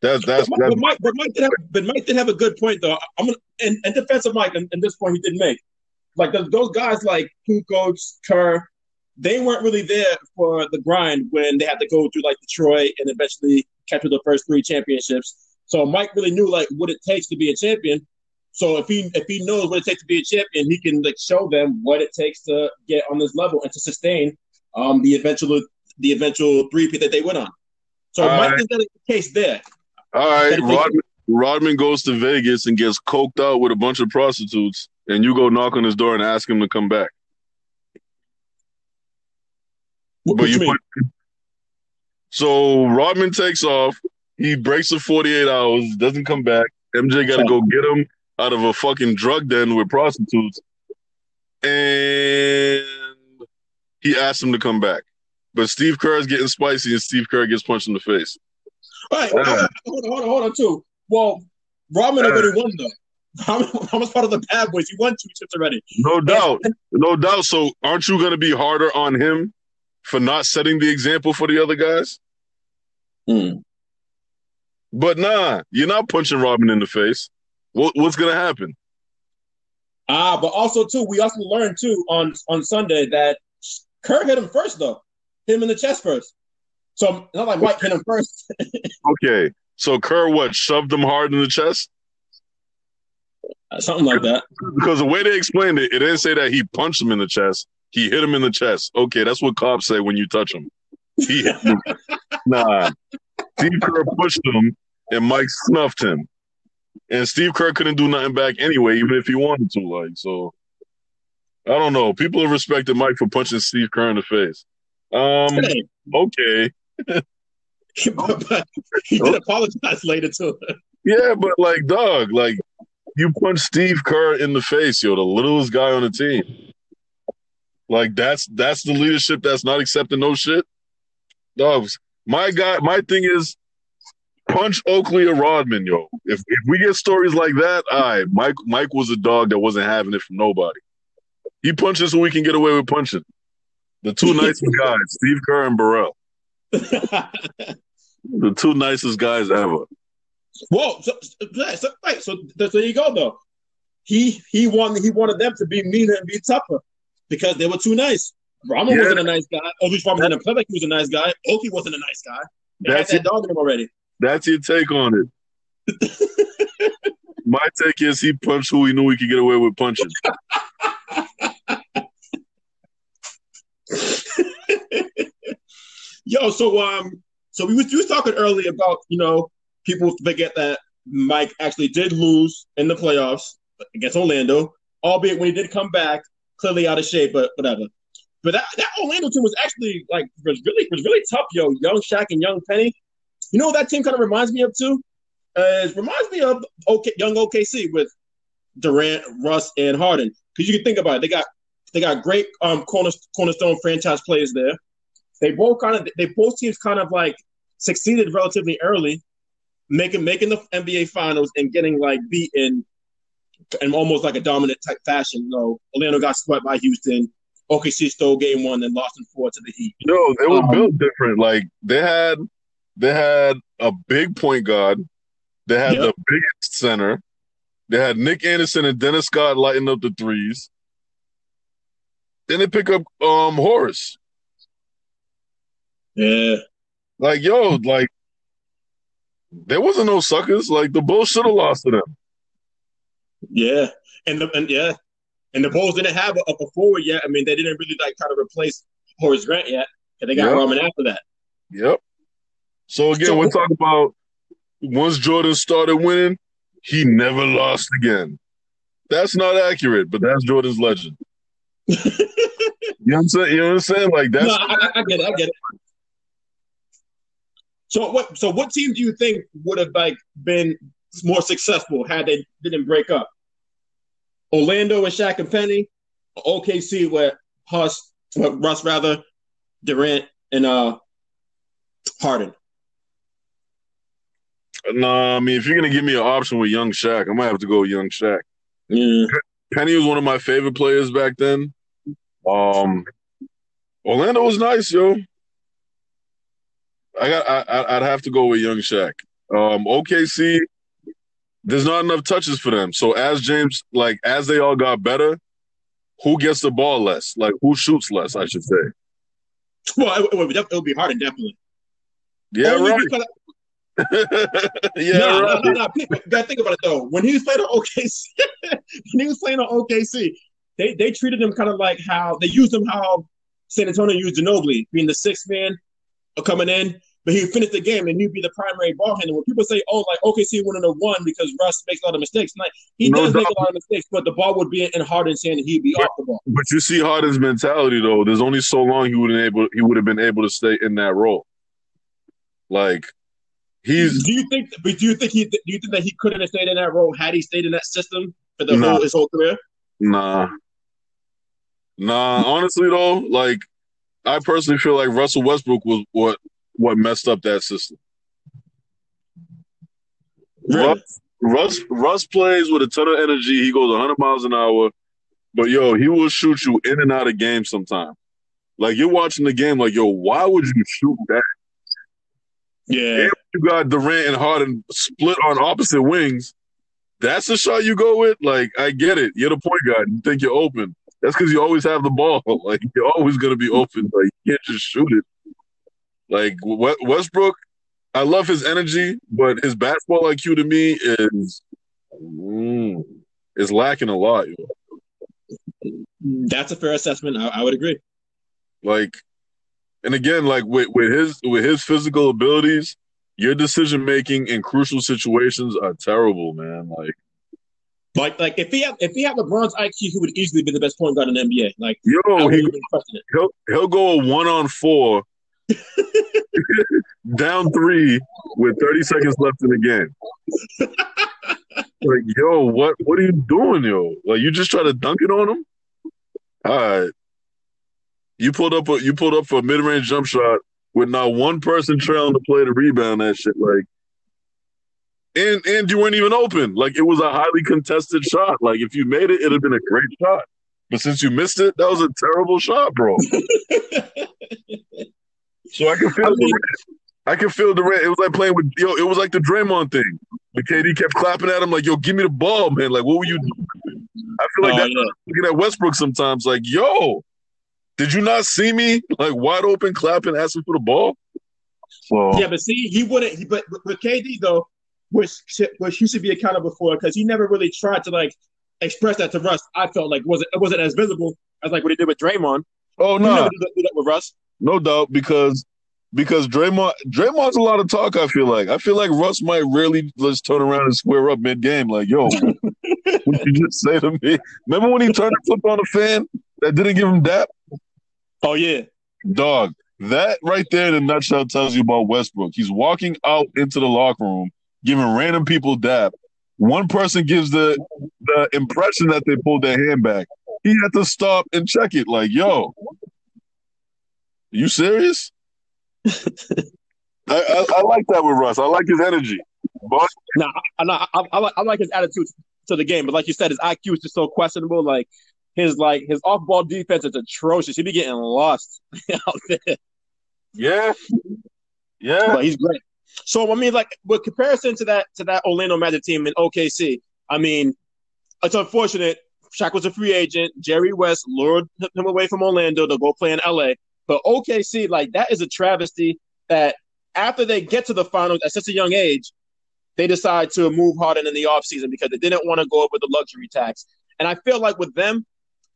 That's that's. But, that's but, Mike, but Mike did have, but Mike did have a good point though. I'm gonna in, in defense of Mike, and, and this point he didn't make. Like those guys like Kukoc, Kerr, they weren't really there for the grind when they had to go through like Detroit and eventually capture the first three championships. So Mike really knew like what it takes to be a champion. So if he if he knows what it takes to be a champion, he can like show them what it takes to get on this level and to sustain um the eventual the eventual three that they went on. So All Mike right. is case there. All right, Rodman, Rodman goes to Vegas and gets coked out with a bunch of prostitutes, and you go knock on his door and ask him to come back. What, but you, you put, so Rodman takes off. He breaks the 48 hours, doesn't come back. MJ got to go get him out of a fucking drug den with prostitutes. And he asked him to come back. But Steve Kerr is getting spicy and Steve Kerr gets punched in the face. All right, uh, hold, on, hold, on, hold on, too. Well, uh, already won, though. I'm was part of the bad boys. He won two chips already. No doubt. No doubt. So aren't you going to be harder on him for not setting the example for the other guys. Mm. But nah, you're not punching Robin in the face. What, what's gonna happen? Ah, but also too, we also learned too on on Sunday that Kerr hit him first though, hit him in the chest first. So not like Mike hit him first. okay, so Kerr what shoved him hard in the chest? Something like that. Because the way they explained it, it didn't say that he punched him in the chest. He hit him in the chest. Okay, that's what cops say when you touch him. He him. nah. Steve Kerr pushed him and Mike snuffed him. And Steve Kerr couldn't do nothing back anyway, even if he wanted to. Like, so I don't know. People have respected Mike for punching Steve Kerr in the face. Um, okay. he did apologize later too. yeah, but like, dog, like you punch Steve Kerr in the face, yo, the littlest guy on the team. Like that's that's the leadership that's not accepting no shit. Dogs. My guy, my thing is punch Oakley or Rodman, yo. If if we get stories like that, all right, Mike Mike was a dog that wasn't having it from nobody. He punches so we can get away with punching. The two nicest guys, Steve Kerr and Burrell. the two nicest guys ever. Whoa! So, so, right, so there you go, though. He he wanted he wanted them to be meaner and be tougher because they were too nice. Brahma yeah. wasn't a nice guy. Obi Brahma didn't play like he was a nice guy. Oki wasn't a nice guy. They that's had that dog in him already. That's your take on it. My take is he punched who he knew he could get away with punching. Yo, so um, so we was, we was talking earlier about you know people forget that Mike actually did lose in the playoffs against Orlando, albeit when he did come back, clearly out of shape, but whatever. But that, that Orlando team was actually like was really was really tough, yo. Young Shaq and Young Penny. You know what that team kind of reminds me of too? Uh, it reminds me of OK, young OKC with Durant, Russ, and Harden. Because you can think about it, they got they got great um corner, cornerstone franchise players there. They both kind of they both teams kind of like succeeded relatively early, making making the NBA finals and getting like beaten in almost like a dominant type fashion. You know, Orlando got swept by Houston. OKC stole game one and lost in four to the Heat. No, they were Um, built different. Like they had they had a big point guard. They had Yep. the biggest center. They had Nick Anderson and Dennis Scott lighting up the threes. Then they pick up um Horace. Yeah. Like, yo, like there wasn't no suckers. Like the Bulls should have lost to them. Yeah, and the and yeah, and the Bulls didn't have a, a forward yet. I mean, they didn't really like try to replace Horace Grant yet, and they got Yeah. Rodman after that. Yep. So again, So- we're talking about once Jordan started winning, he never lost again. That's not accurate, but that's Jordan's legend. You know what I'm saying? You know what I'm saying? Like that's no, I, I- get it. I get it. So what? So what team do you think would have like been more successful had they didn't break up? Orlando and Shaq and Penny, OKC with Huss, with Russ rather, Durant and uh Harden. Nah, I mean, if you're gonna give me an option with Young Shaq, I might have to go with Young Shaq. Yeah. Penny was one of my favorite players back then. Um, Orlando was nice, yo. I got, I, I'd have to go with Young Shaq. Um, OKC, there's not enough touches for them. So as James, like as they all got better, who gets the ball less? Like who shoots less? I should say. Well, it, it, would, it would be Harden definitely. Yeah, Only right. because- yeah, no, right. no, no, no. Gotta think about it though. When he was playing on OKC, when he was playing on OKC, they they treated him kind of like how they used him how San Antonio used Ginobili, being the sixth man coming in, but he finished the game and he'd be the primary ball handler. When people say, "Oh, like OKC wouldn't have won because Russ makes a lot of mistakes," like he No does make a lot of mistakes, but the ball would be in Harden's hand and he'd be off the ball. But you see Harden's mentality though. There's only so long he would able he would have been able to stay in that role. Like he's Do you think? But do you think he? Do you think that he couldn't have stayed in that role had he stayed in that system for the No. whole his whole career? nah. Nah, honestly though, like I personally feel like Russell Westbrook was what what messed up that system. Russ, Russ Russ plays with a ton of energy. He goes 100 miles an hour, but yo, he will shoot you in and out of games sometimes. Like you're watching the game, like yo, why would you shoot that? Yeah. you got Durant and Harden split on opposite wings, that's the shot you go with. Like, I get it. You're the point guard. You think you're open. That's because you always have the ball. Like, you're always gonna be open. Like, you can't just shoot it. Like We- Westbrook, I love his energy, but his basketball IQ to me is mm, is lacking a lot. That's a fair assessment. I, I would agree. Like, and again, like with, with his with his physical abilities, your decision making in crucial situations are terrible, man. Like. Like, like if he had if he had LeBron's IQ, he would easily be the best point guard in the NBA. Like, Yo, he, even question it. he'll he'll go a one on four, down three with thirty seconds left in the game. like, yo, what what are you doing, yo? Like, you just try to dunk it on him? All right, you pulled up a you pulled up for a mid range jump shot with not one person trailing to play to rebound that shit. Like, and and you weren't even open. Like, it was a highly contested shot. Like, if you made it, it'd have been a great shot. But since you missed it, that was a terrible shot, bro. So I can feel I mean- Durant. I can feel Durant. It was like playing with yo. It was like the Draymond thing. The KD kept clapping at him like, "Yo, give me the ball, man! Like, what were you doing?" I feel like Oh, that's yeah. looking at Westbrook sometimes. Like, yo, did you not see me? Like wide open, clapping, asking for the ball. So Yeah, but see, he wouldn't. He, but with KD though, which which he should be accountable for because he never really tried to like express that to Russ. I felt like wasn't it wasn't as visible as like what he did with Draymond. oh He no, never did that, that with Russ. no doubt because because Draymond Draymond's a lot of talk. I feel like I feel like Russ might really just turn around and square up mid game. Like, yo, what you just say to me? Remember when he turned and flipped on a fan that didn't give him dap? Oh yeah, Dog, that right there in a nutshell tells you about Westbrook. He's walking out into the locker room, giving random people dap. One person gives the the impression that they pulled their hand back. He had to stop and check it. Like, yo, you serious? I, I, I like that with Russ. I like his energy. But I, I, I, I like his attitude to the game, but like you said, his IQ is just so questionable. Like his like his off ball defense is atrocious. He'd be getting lost out there. Yeah, yeah. But he's great. So I mean, like with comparison to that to that Orlando Magic team in OKC, I mean, it's unfortunate. Shaq was a free agent. Jerry West lured him away from Orlando to go play in LA. But OKC, like that is a travesty that after they get to the finals at such a young age, they decide to move Harden in the offseason because they didn't want to go over the luxury tax. And I feel like with them,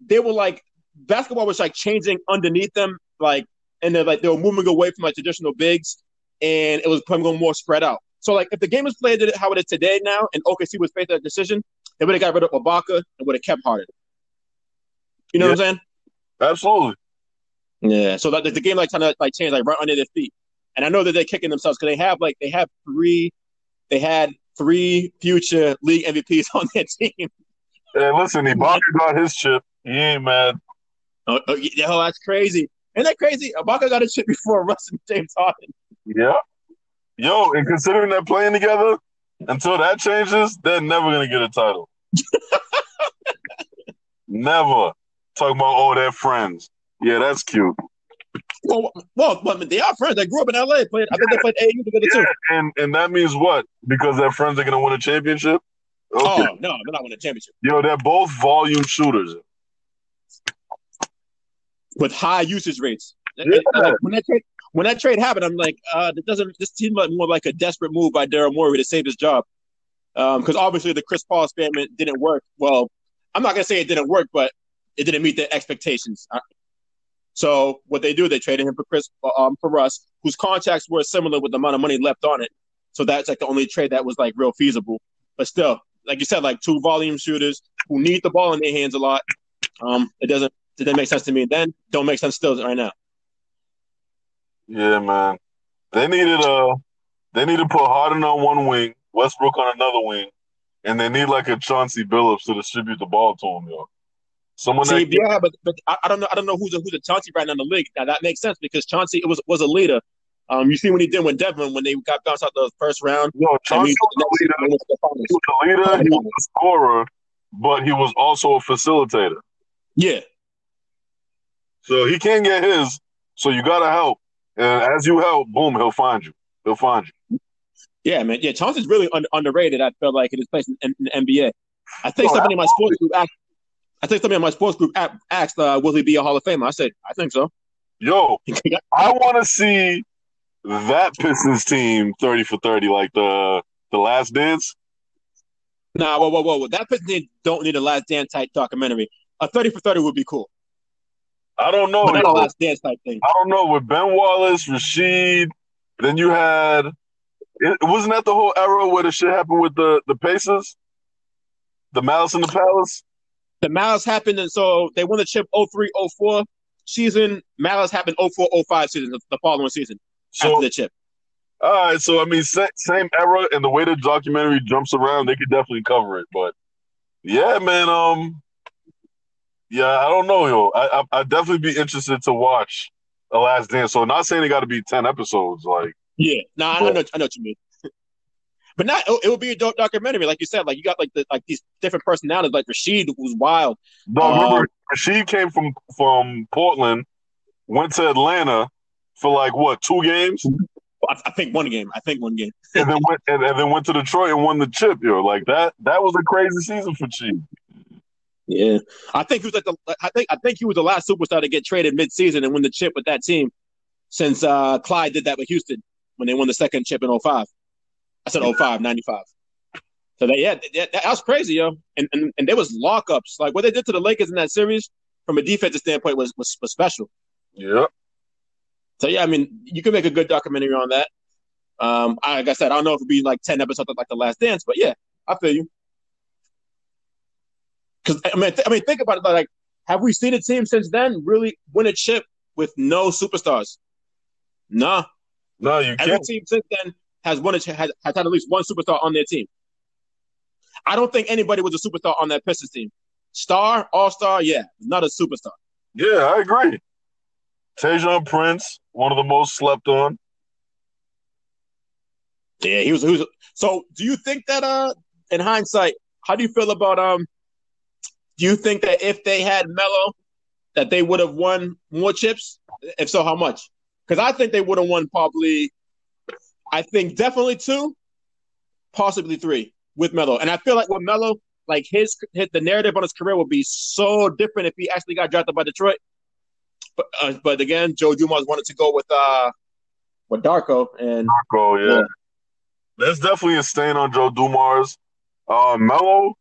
they were like basketball was like changing underneath them, like and they're like they were moving away from like traditional bigs, and it was going more spread out. So like if the game was played how it is today now, and OKC was faced that decision, they would have got rid of Ibaka and would have kept Harden. You know yeah. what I'm saying? Absolutely. Yeah. So that the game like kind of like changed like right under their feet, and I know that they're kicking themselves because they have like they have three, they had three future league MVPs on their team. Hey, listen, Ibaka got his chip. He man. Oh, oh, oh, that's crazy. Isn't that crazy? Ibaka got a chip before Russ and James Harden. Yeah. Yo, and considering they're playing together, until that changes, they're never gonna get a title. never. Talking about oh, they're friends. Yeah, that's cute. Well, well, but they are friends. They grew up in LA. Played, I think they played AU together yeah, too. And and that means what? Because their friends are gonna win a championship. Oh, okay. Oh no, they're not winning a championship. Yo, they're both volume shooters with high usage rates. Yeah. when that trade when that trade happened, I'm like, uh, it doesn't. This seems like more like a desperate move by Daryl Morey to save his job, because um, obviously the Chris Paul experiment didn't work. Well, I'm not gonna say it didn't work, but it didn't meet the expectations. So what they do, they traded him for Chris um, for Russ, whose contracts were similar with the amount of money left on it. So that's like the only trade that was like real feasible. But still, like you said, like two volume shooters who need the ball in their hands a lot. Um, it doesn't did that make sense to me then? Don't make sense still right now. Yeah, man. They needed a uh, they need to put Harden on one wing, Westbrook on another wing, and they need like a Chauncey Billups to distribute the ball to him, yo. Someone See, that yeah, but but I, don't know I don't know who's a, who's a Chauncey right now in the league. Now that makes sense because Chauncey was was a leader. Um, you see what he did with Denver when they got bounced out the first round. No, Chauncey was a leader. He was a leader. He was a scorer, but he was also a facilitator. Yeah, so he can't get his. So you gotta help. And as you help, boom, he'll find you. He'll find you. Yeah, man. Yeah, Chauncey's really un- underrated. I felt like in his place in, in, the NBA. I think oh, somebody in my sports group asked. I think somebody in my sports group asked, uh, "Will he be a Hall of Famer?" I said, "I think so." Yo, I want to see that Pistons team thirty for thirty, like the the Last Dance. Nah, whoa, whoa, whoa! That Pistons team don't need a Last Dance type documentary. A thirty for thirty would be cool. I don't know. But last dance type thing. I don't know with Ben Wallace, Rasheed. Then you had. It, wasn't that the whole era where the shit happened with the the Pacers, the Malice in the Palace. The Malice happened, and so they won the chip 03-04 season. Malice happened 04-05 season, the following season so, after the chip. All right, so I mean, same era, and the way the documentary jumps around, they could definitely cover it. But yeah, man, um, yeah, I don't know, yo. I, I would definitely be interested to watch The Last Dance. So not saying it got to be ten episodes, like yeah. No, nah, I know, I know what you mean. but not it would be a dope documentary, like you said. Like you got like the like these different personalities, like Rasheed who's wild. No, um, remember Rasheed came from from Portland, went to Atlanta for like what two games. I, I think one game. I think one game. and then went and, and, then went to Detroit and won the chip, yo. Like that. That was a crazy season for Chief. Yeah, I think he was like the. I think I think he was the last superstar to get traded mid-season and win the chip with that team, since uh, Clyde did that with Houston when they won the second chip in 05. I said 05, 95. So that, yeah, that, that was crazy, yo. And, and and there was lockups. Like what they did to the Lakers in that series, from a defensive standpoint, was was, was special. Yeah. So yeah, I mean, you can make a good documentary on that. Um, like I said, I don't know if it'd be like ten episodes like The Last Dance, but yeah, I feel you. Because I mean, th- I mean, think about it. Like, have we seen a team since then really win a chip with no superstars? Nah. No, you can't. Every team since then has won a has, has had at least one superstar on their team. I don't think anybody was a superstar on that Pistons team. Star, all star, yeah, not a superstar. Yeah, I agree. Tayshaun Prince, one of the most slept on. Yeah, he was. He was. So, do you think that, uh, in hindsight, how do you feel about um Do you think that if they had Melo, that they would have won more chips? If so, how much? Because I think they would have won probably. I think definitely two, possibly three with Melo, and I feel like with Melo, like his, his the narrative on his career would be so different if he actually got drafted by Detroit. But uh, but again, Joe Dumars wanted to go with uh with Darko and Darko, yeah. yeah. That's definitely a stain on Joe Dumars. Uh, Melo,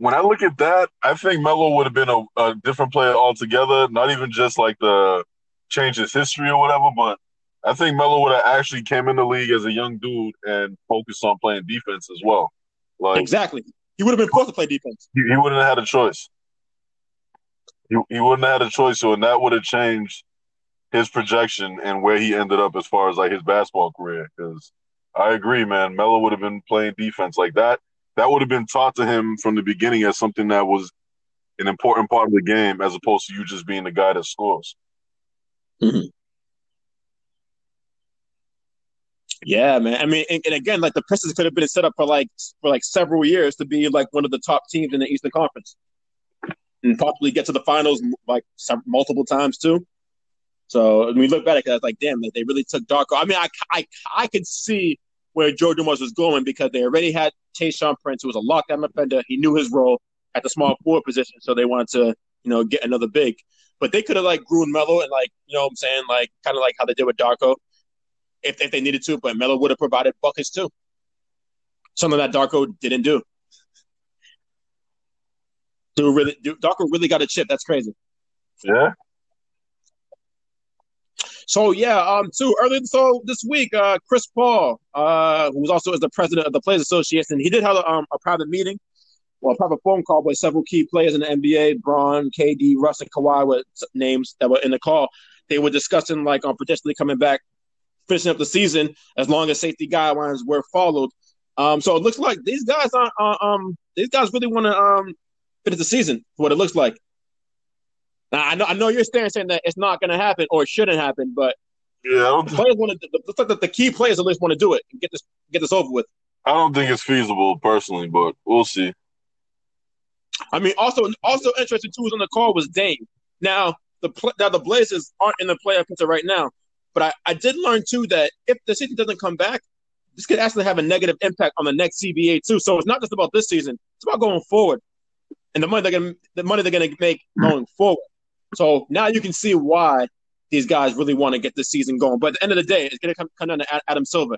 when I look at that, I think Melo would have been a, a different player altogether. Not even just like the change his history or whatever, but I think Melo would have actually came in the league as a young dude and focused on playing defense as well. Like exactly, he would have been forced to play defense. He, he wouldn't have had a choice. He, he wouldn't have had a choice, so and that would have changed his projection and where he ended up as far as like his basketball career. Because I agree, man, Melo would have been playing defense like that. That would have been taught to him from the beginning as something that was an important part of the game, as opposed to you just being the guy that scores. Mm-hmm. Yeah, man. I mean, and, and, again, like the Pistons could have been set up for like for like several years to be like one of the top teams in the Eastern Conference, and possibly get to the finals like some, multiple times too. So we look back at it, like, damn, they really took Darko. I mean, I, I, I could see where Joe Dumars was going because they already had Tayshaun Prince, who was a lockdown defender. He knew his role at the small forward position, so they wanted to, you know, get another big. But they could have like grew Melo and like, you know what I'm saying, like kind of like how they did with Darko if, if they needed to, but Melo would have provided buckets too. Something that Darko didn't do. Dude really dude, Darko really got a chip. That's crazy. Yeah. So yeah, um, too earlier so this week, uh, Chris Paul, uh, who was also is the president of the Players Association, he did have a, um, a private meeting, well, a private phone call with several key players in the NBA, Bron, KD, Russ, and Kawhi were names that were in the call. They were discussing like um potentially coming back finishing up the season as long as safety guidelines were followed. Um, so it looks like these guys are uh, um these guys really want to um finish the season. What it looks like. Now I know I know you're staring saying that it's not going to happen or it shouldn't happen, but yeah, the players want to. Looks like that the key players at least want to do it and get this get this over with. I don't think it's feasible personally, but we'll see. I mean, also also interesting too was on the call was Dame. Now the now the Blazers aren't in the playoff picture right now, but I, I did learn too that if the season doesn't come back, this could actually have a negative impact on the next CBA too. So it's not just about this season; it's about going forward and the money they're gonna the money they're gonna make hmm. going forward. So now you can see why these guys really want to get this season going. But at the end of the day, it's gonna come, come down to Adam Silver.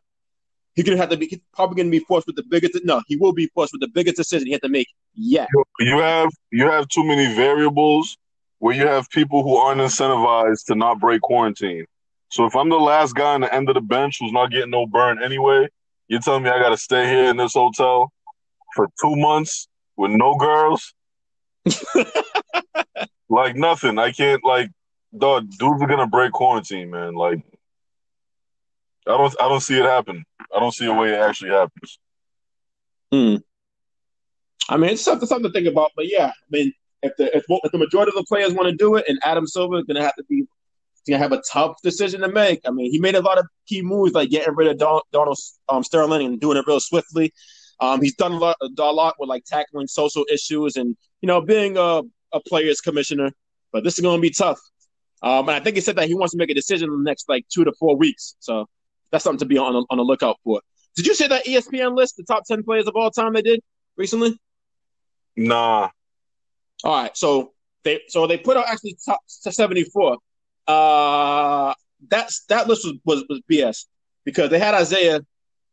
He's gonna have to be probably gonna be forced with the biggest. No, he will be forced with the biggest decision he had to make yet. You have you have too many variables where you have people who aren't incentivized to not break quarantine. So if I'm the last guy on the end of the bench who's not getting no burn anyway, you're telling me I got to stay here in this hotel for two months with no girls? like nothing. I can't like dog, dudes are gonna break quarantine, man. Like I don't I don't see it happen. I don't see a way it actually happens. Hmm. I mean, it's something something to think about, but yeah, I mean, if the if, if the majority of the players want to do it, and Adam Silver is gonna have to be gonna have a tough decision to make. I mean, he made a lot of key moves like getting rid of Don, Donald um, Sterling and doing it real swiftly. Um, he's done a lot, a lot with like tackling social issues and you know being a, a players commissioner. But this is going to be tough. Um, and I think he said that he wants to make a decision in the next like two to four weeks. So that's something to be on on the lookout for. Did you see that ESPN list, the top ten players of all time they did recently? Nah. All right, so they so they put out actually top seventy four. Uh, that's that list was, was was BS because they had Isiah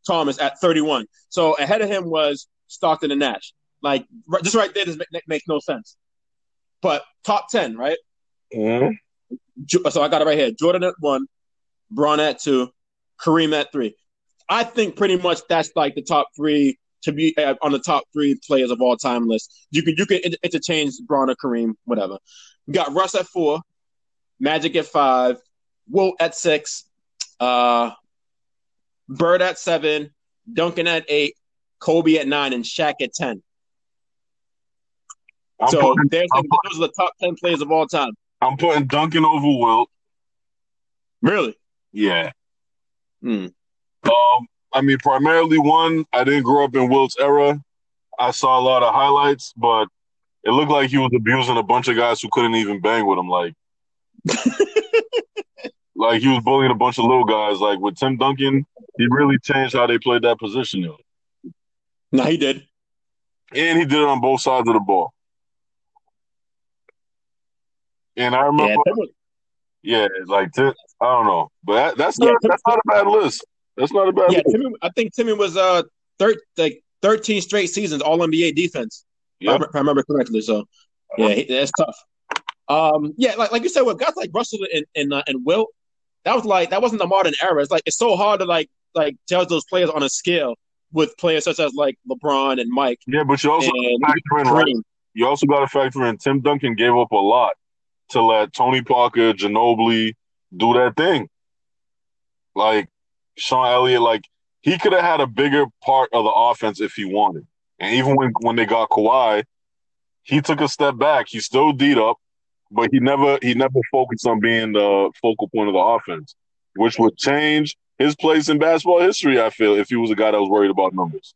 Thomas at 31. So ahead of him was Stockton and Nash. Like just right there, this makes no sense. But top 10, right? Mm-hmm. So I got it right here. Jordan at one, Bron at two, Kareem at three. I think pretty much that's like the top three to be uh, on the top three players of all time list. You can you can interchange Bron or Kareem, whatever. We got Russ at four, Magic at five, Wilt at six, uh, Bird at seven, Duncan at eight, Kobe at nine, and Shaq at 10. I'm so putting, there's the, those are the top 10 players of all time. I'm putting Duncan over Wilt. Really? Yeah. Hmm. Um, I mean, primarily one, I didn't grow up in Wilt's era. I saw a lot of highlights, but it looked like he was abusing a bunch of guys who couldn't even bang with him. Like, like he was bullying a bunch of little guys. Like with Tim Duncan, he really changed how they played that position. No, he did. And he did it on both sides of the ball. And I remember, yeah, yeah like I don't know, but that, that's not yeah, that's not a bad list. That's not a bad. Yeah, Timmy, I think Timmy was uh thir- like thirteen straight seasons All NBA defense. Yep. If I remember correctly. So yeah, that's tough. Um, yeah, like like you said, with guys like Russell and and, uh, and Wilt, that was like that wasn't the modern era. It's like it's so hard to like like judge those players on a scale with players such as like LeBron and Mike. Yeah, but you also factor in right. You also got to factor in Tim Duncan gave up a lot to let Tony Parker, Ginobili do that thing. Like Sean Elliott, like he could have had a bigger part of the offense if he wanted. And even when when they got Kawhi, he took a step back. He still d up, but he never he never focused on being the focal point of the offense, which would change his place in basketball history. I feel if he was a guy that was worried about numbers.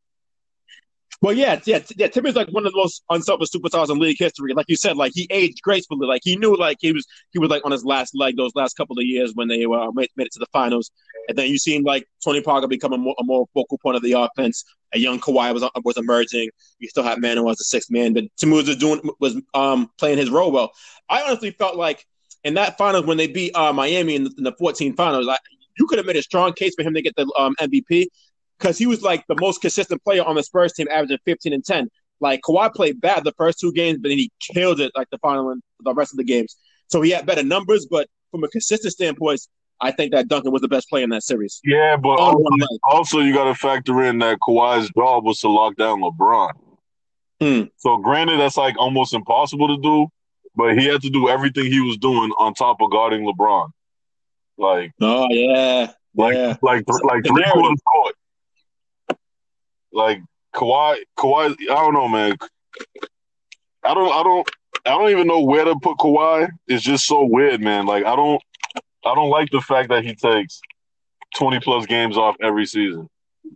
Well, yeah, yeah, yeah. Tim is like one of the most unselfish superstars in league history. Like you said, like he aged gracefully. Like he knew, like he was, he was like on his last leg those last couple of years when they uh, made, made it to the finals. And then you seen like Tony Parker become a more, a more focal point of the offense. A young Kawhi was was emerging. You still had Manu as the sixth man, but Tim was doing was um playing his role well. I honestly felt like in that finals when they beat uh, Miami in the, in the 14 finals, I, you could have made a strong case for him to get the um, MVP because he was like the most consistent player on the Spurs team, averaging 15 and 10. Like Kawhi played bad the first two games, but then he killed it like the final and the rest of the games. So he had better numbers, but from a consistent standpoint, I think that Duncan was the best player in that series. Yeah, but also, also, you got to factor in that Kawhi's job was to lock down LeBron. Hmm. So granted, that's like almost impossible to do, but he had to do everything he was doing on top of guarding LeBron. Like, oh yeah, like yeah. like like three quarters court. Like Kawhi, Kawhi, I don't know, man. I don't, I don't, I don't even know where to put Kawhi. It's just so weird, man. Like I don't, I don't like the fact that he takes twenty plus games off every season.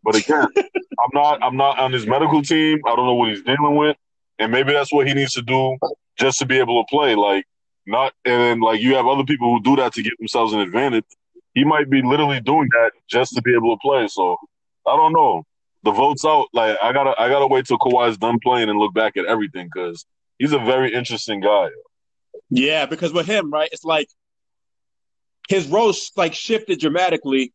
But again, I'm not, I'm not on his medical team. I don't know what he's dealing with, and maybe that's what he needs to do just to be able to play. Like not, and then like you have other people who do that to get themselves an advantage. He might be literally doing that just to be able to play. So I don't know the votes out. Like I gotta I gotta wait till Kawhi's done playing and look back at everything because he's a very interesting guy. Yeah, because with him, right, it's like his role like shifted dramatically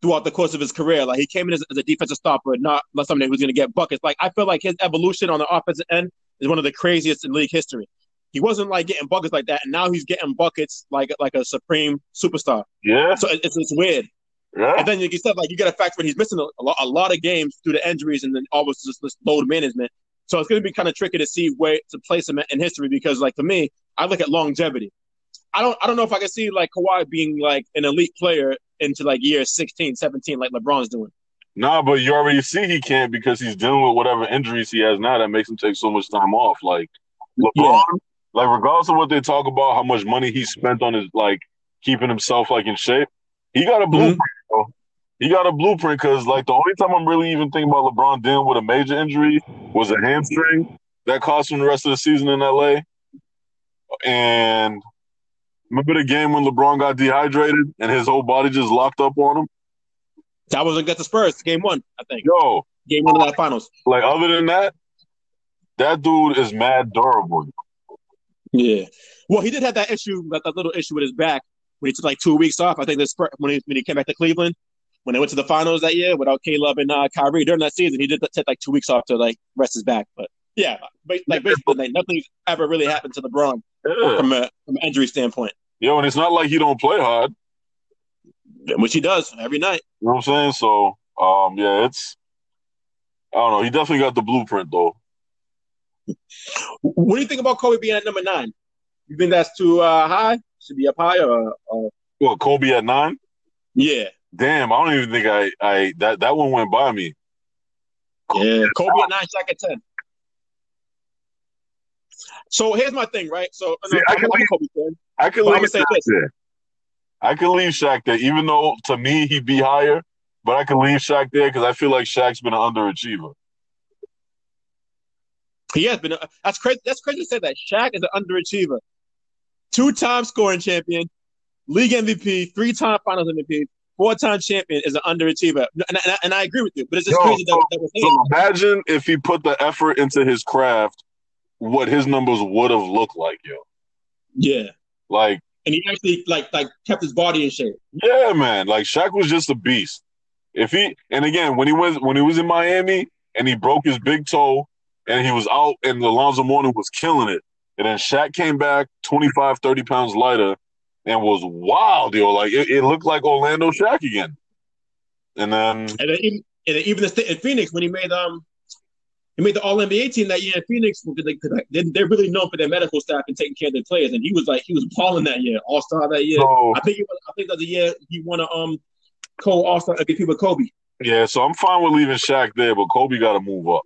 throughout the course of his career. Like he came in as, as a defensive stopper, not, not somebody who's going to get buckets. Like I feel like his evolution on the offensive end is one of the craziest in league history. He wasn't like getting buckets like that, and now he's getting buckets like like a supreme superstar. Yeah, so it's, it's weird. Yeah. And then like you said, like you got a factor in he's missing a, a, lot, a lot of games due to injuries and then almost just, just load management. So it's going to be kind of tricky to see where to place him in history because, like for me, I look at longevity. I don't I don't know if I can see like Kawhi being like an elite player into like year 16, 17, like LeBron's doing. Nah, but you already see he can't because he's dealing with whatever injuries he has now that makes him take so much time off. Like LeBron, yeah. like regardless of what they talk about, how much money he spent on his like keeping himself like in shape, he got a blueprint. Mm-hmm. He got a blueprint because, like, the only time I'm really even thinking about LeBron dealing with a major injury was a hamstring that cost him the rest of the season in LA. And remember the game when LeBron got dehydrated and his whole body just locked up on him? That was against the Spurs, game one, I think. Yo, game one of that finals. Like, other than that, that dude is mad durable. Yeah. Well, he did have that issue, that, that little issue with his back when he took like two weeks off. I think this when he when he came back to Cleveland when they went to the finals that year without K-Love and uh, Kyrie during that season, he did take like two weeks off to like rest his back. But yeah, but, like basically like, nothing ever really happened to LeBron yeah. from a from an injury standpoint. Yo, and it's not like he don't play hard, which he does every night. You know what I'm saying? So, um, yeah, it's I don't know. He definitely got the blueprint though. What do you think about Kobe being at number nine? You think that's too uh, high? Should be up higher. Or, or... Well, Kobe at nine. Yeah. Damn, I don't even think I I that that one went by me. Yeah, Kobe at nine, Shaq at ten. So here's my thing, right? So See, I, can leave, Kobe fan, I can leave Shaq there. I can leave Shaq there, even though to me he'd be higher. But I can leave Shaq there because I feel like Shaq's been an underachiever. He has been. Uh, a, that's crazy. That's crazy to say that Shaq is an underachiever, two-time scoring champion, league MVP, three-time Finals MVP, four-time champion is an underachiever. And, and, and I agree with you, but it's just Yo, crazy that, that. So imagine if he put the effort into his craft, what his numbers would have looked like, yo. Yeah. Like. And he actually like like kept his body in shape. Yeah, man. Like Shaq was just a beast. If he and again when he was when he was in Miami and he broke his big toe and he was out and the Alonzo Mourning was killing it. And then Shaq came back 25, 30 pounds lighter and was wild, yo. Like it, it looked like Orlando Shaq again. And then and then even, and even the in Phoenix when he made um he made the All NBA team that year in Phoenix because they, they're really known for their medical staff and taking care of their players. And he was like he was balling that year, All Star that year. So, I think was, I think that the year he won a um co All Star against people Kobe. Yeah, so I'm fine with leaving Shaq there, but Kobe got to move up.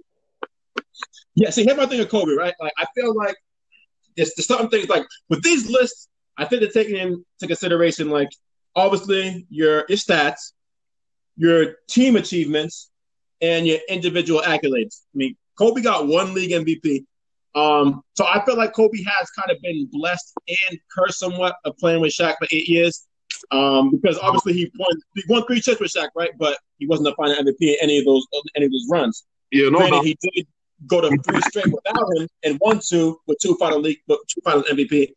Yeah, see, here's my thing with Kobe, right? Like, I feel like there's, there's certain things like with these lists, I think they're taking into consideration like obviously your your stats, your team achievements, and your individual accolades. I mean, Kobe got one league MVP. Um, so I feel like Kobe has kind of been blessed and cursed somewhat of playing with Shaq for eight years. Um, because obviously he won he won three chips with Shaq, right? But he wasn't a final MVP in any of those any of those runs. Yeah, no, Granted, no. he did go to three straight without him and won two with two final league, but two final MVP.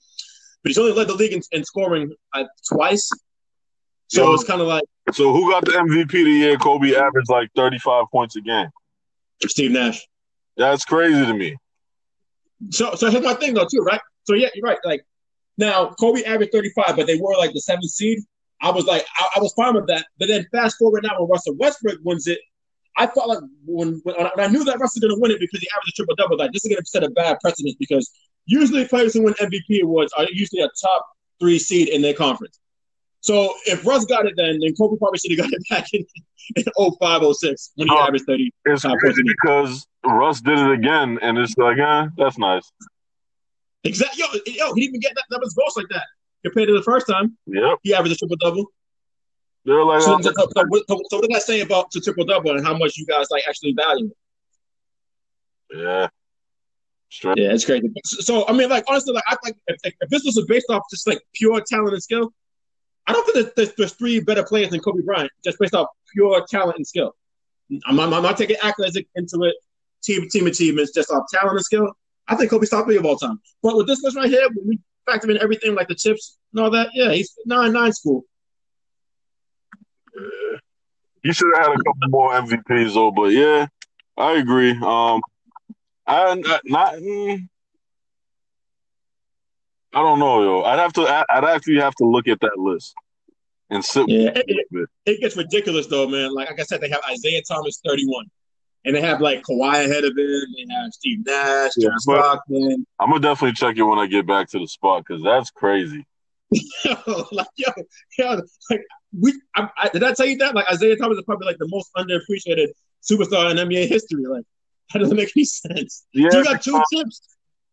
But he's only led the league in, in scoring uh, twice. So Yo, it's kind of like. So who got the MVP the year Kobe averaged like 35 points a game? Steve Nash. That's crazy to me. So so here's my thing though too, right? So yeah, you're right. Like now Kobe averaged 35, but they were like the seventh seed. I was like, I, I was fine with that. But then fast forward now when Russell Westbrook wins it, I felt like when, when, I, knew that Russell was going to win it because he averaged a triple double, like this is going to set a bad precedent because usually players who win MVP awards are usually a top three seed in their conference. So if Russ got it then, then Kobe probably should have got it back in, in 05, 06 when he oh, averaged 30. It's crazy because Russ did it again, and it's like, eh, that's nice. Exactly. Yo, yo, he didn't even get that numbers close like that compared to the first time. Yeah, He averaged a triple double. They're like, so, uh, so, so, so, what did I say about the triple double and how much you guys like actually value it? Yeah. Straight. Yeah, it's crazy. So I mean, like honestly, like I like if, if this was based off just like pure talent and skill, I don't think there's, there's, three better players than Kobe Bryant just based off pure talent and skill. I'm, I'm, I'm not taking accolades into it, team team achievements just off talent and skill. I think Kobe's top three of all time. But with this list right here, when we factor in everything like the chips and all that, yeah, he's nine nine school. You should have had a couple more MVPs though, but yeah, I agree. Um, I not. Mm, I don't know, yo. I'd have to. I'd actually have to look at that list and sit. Yeah, it, it, it, gets ridiculous though, man. Like, like I said, they have Isiah Thomas thirty-one, and they have like Kawhi ahead of him. They have Steve Nash, yeah, John Stockton. I'm gonna definitely check it when I get back to the spot because that's crazy. yo, like yo, yo, like we I, I, did I tell you that? Like Isiah Thomas is probably like the most underappreciated superstar in NBA history. Like that doesn't make any sense. Yeah, you got two chips.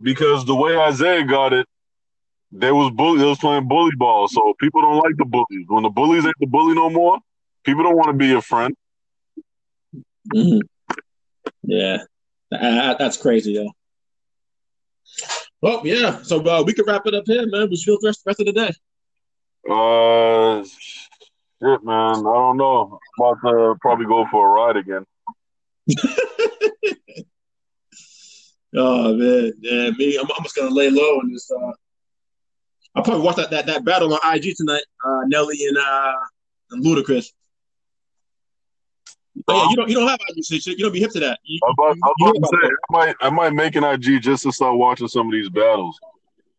Because the way Isiah got it, they was bully. They was playing bully ball, so people don't like the bullies. When the bullies ain't the bully no more, people don't want to be your friend. Mm-hmm. Yeah, that's crazy, yo. Well, yeah. So uh, we could wrap it up here, man. We should the rest, rest of the day. Uh, Shit, man. I don't know. I'm about to probably go for a ride again. oh man, yeah, me. I'm, I'm, just gonna lay low and just. Uh, I'll probably watch that, that that battle on IG tonight. Uh, Nelly and uh, and Ludacris. But yeah, you don't you don't have IG shit. You don't be hip to that. You, about, about to say, I might I might make an IG just to start watching some of these battles.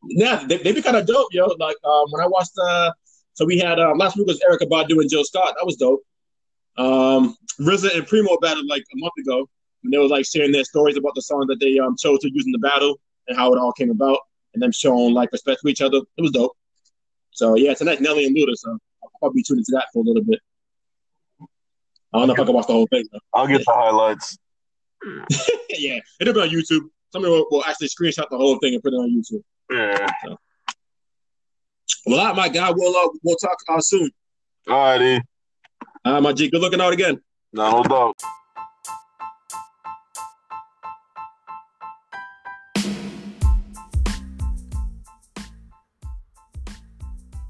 Yeah, they, they be kind of dope, yo. Like um, when I watched uh so we had uh, last week was Erykah Badu and Jill Scott. That was dope. Um, RZA and Primo battled like a month ago, and they were like sharing their stories about the song that they um, chose to use in the battle and how it all came about, and them showing like respect for each other. It was dope. So yeah, tonight Nelly and Luda. So I'll probably tune into that for a little bit. I don't know if I can watch the whole thing. Though. I'll get the highlights. yeah, it'll be on YouTube. Somebody will, will, actually screenshot the whole thing and put it on YouTube. Yeah. So. Well, all right, my guy, we'll uh, we'll talk uh, soon. All righty. All right, my G. Good looking out again. No, no doubt.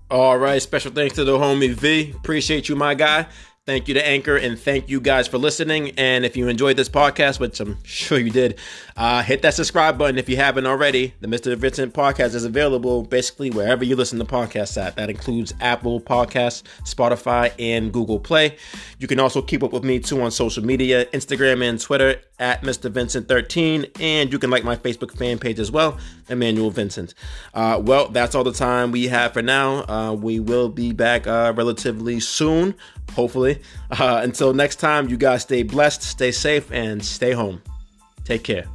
All right, special thanks to the homie V. Appreciate you, my guy. Thank you to Anchor and thank you guys for listening. And if you enjoyed this podcast, which I'm sure you did, uh, hit that subscribe button if you haven't already. The Mr. Vincent podcast is available basically wherever you listen to podcasts at. That includes Apple Podcasts, Spotify, and Google Play. You can also keep up with me too on social media, Instagram and Twitter at Mr. Vincent13. And you can like my Facebook fan page as well, Emmanuel Vincent. Uh, well, that's all the time we have for now. Uh, we will be back uh, relatively soon, hopefully. Uh, until next time, you guys stay blessed, stay safe, and stay home. Take care.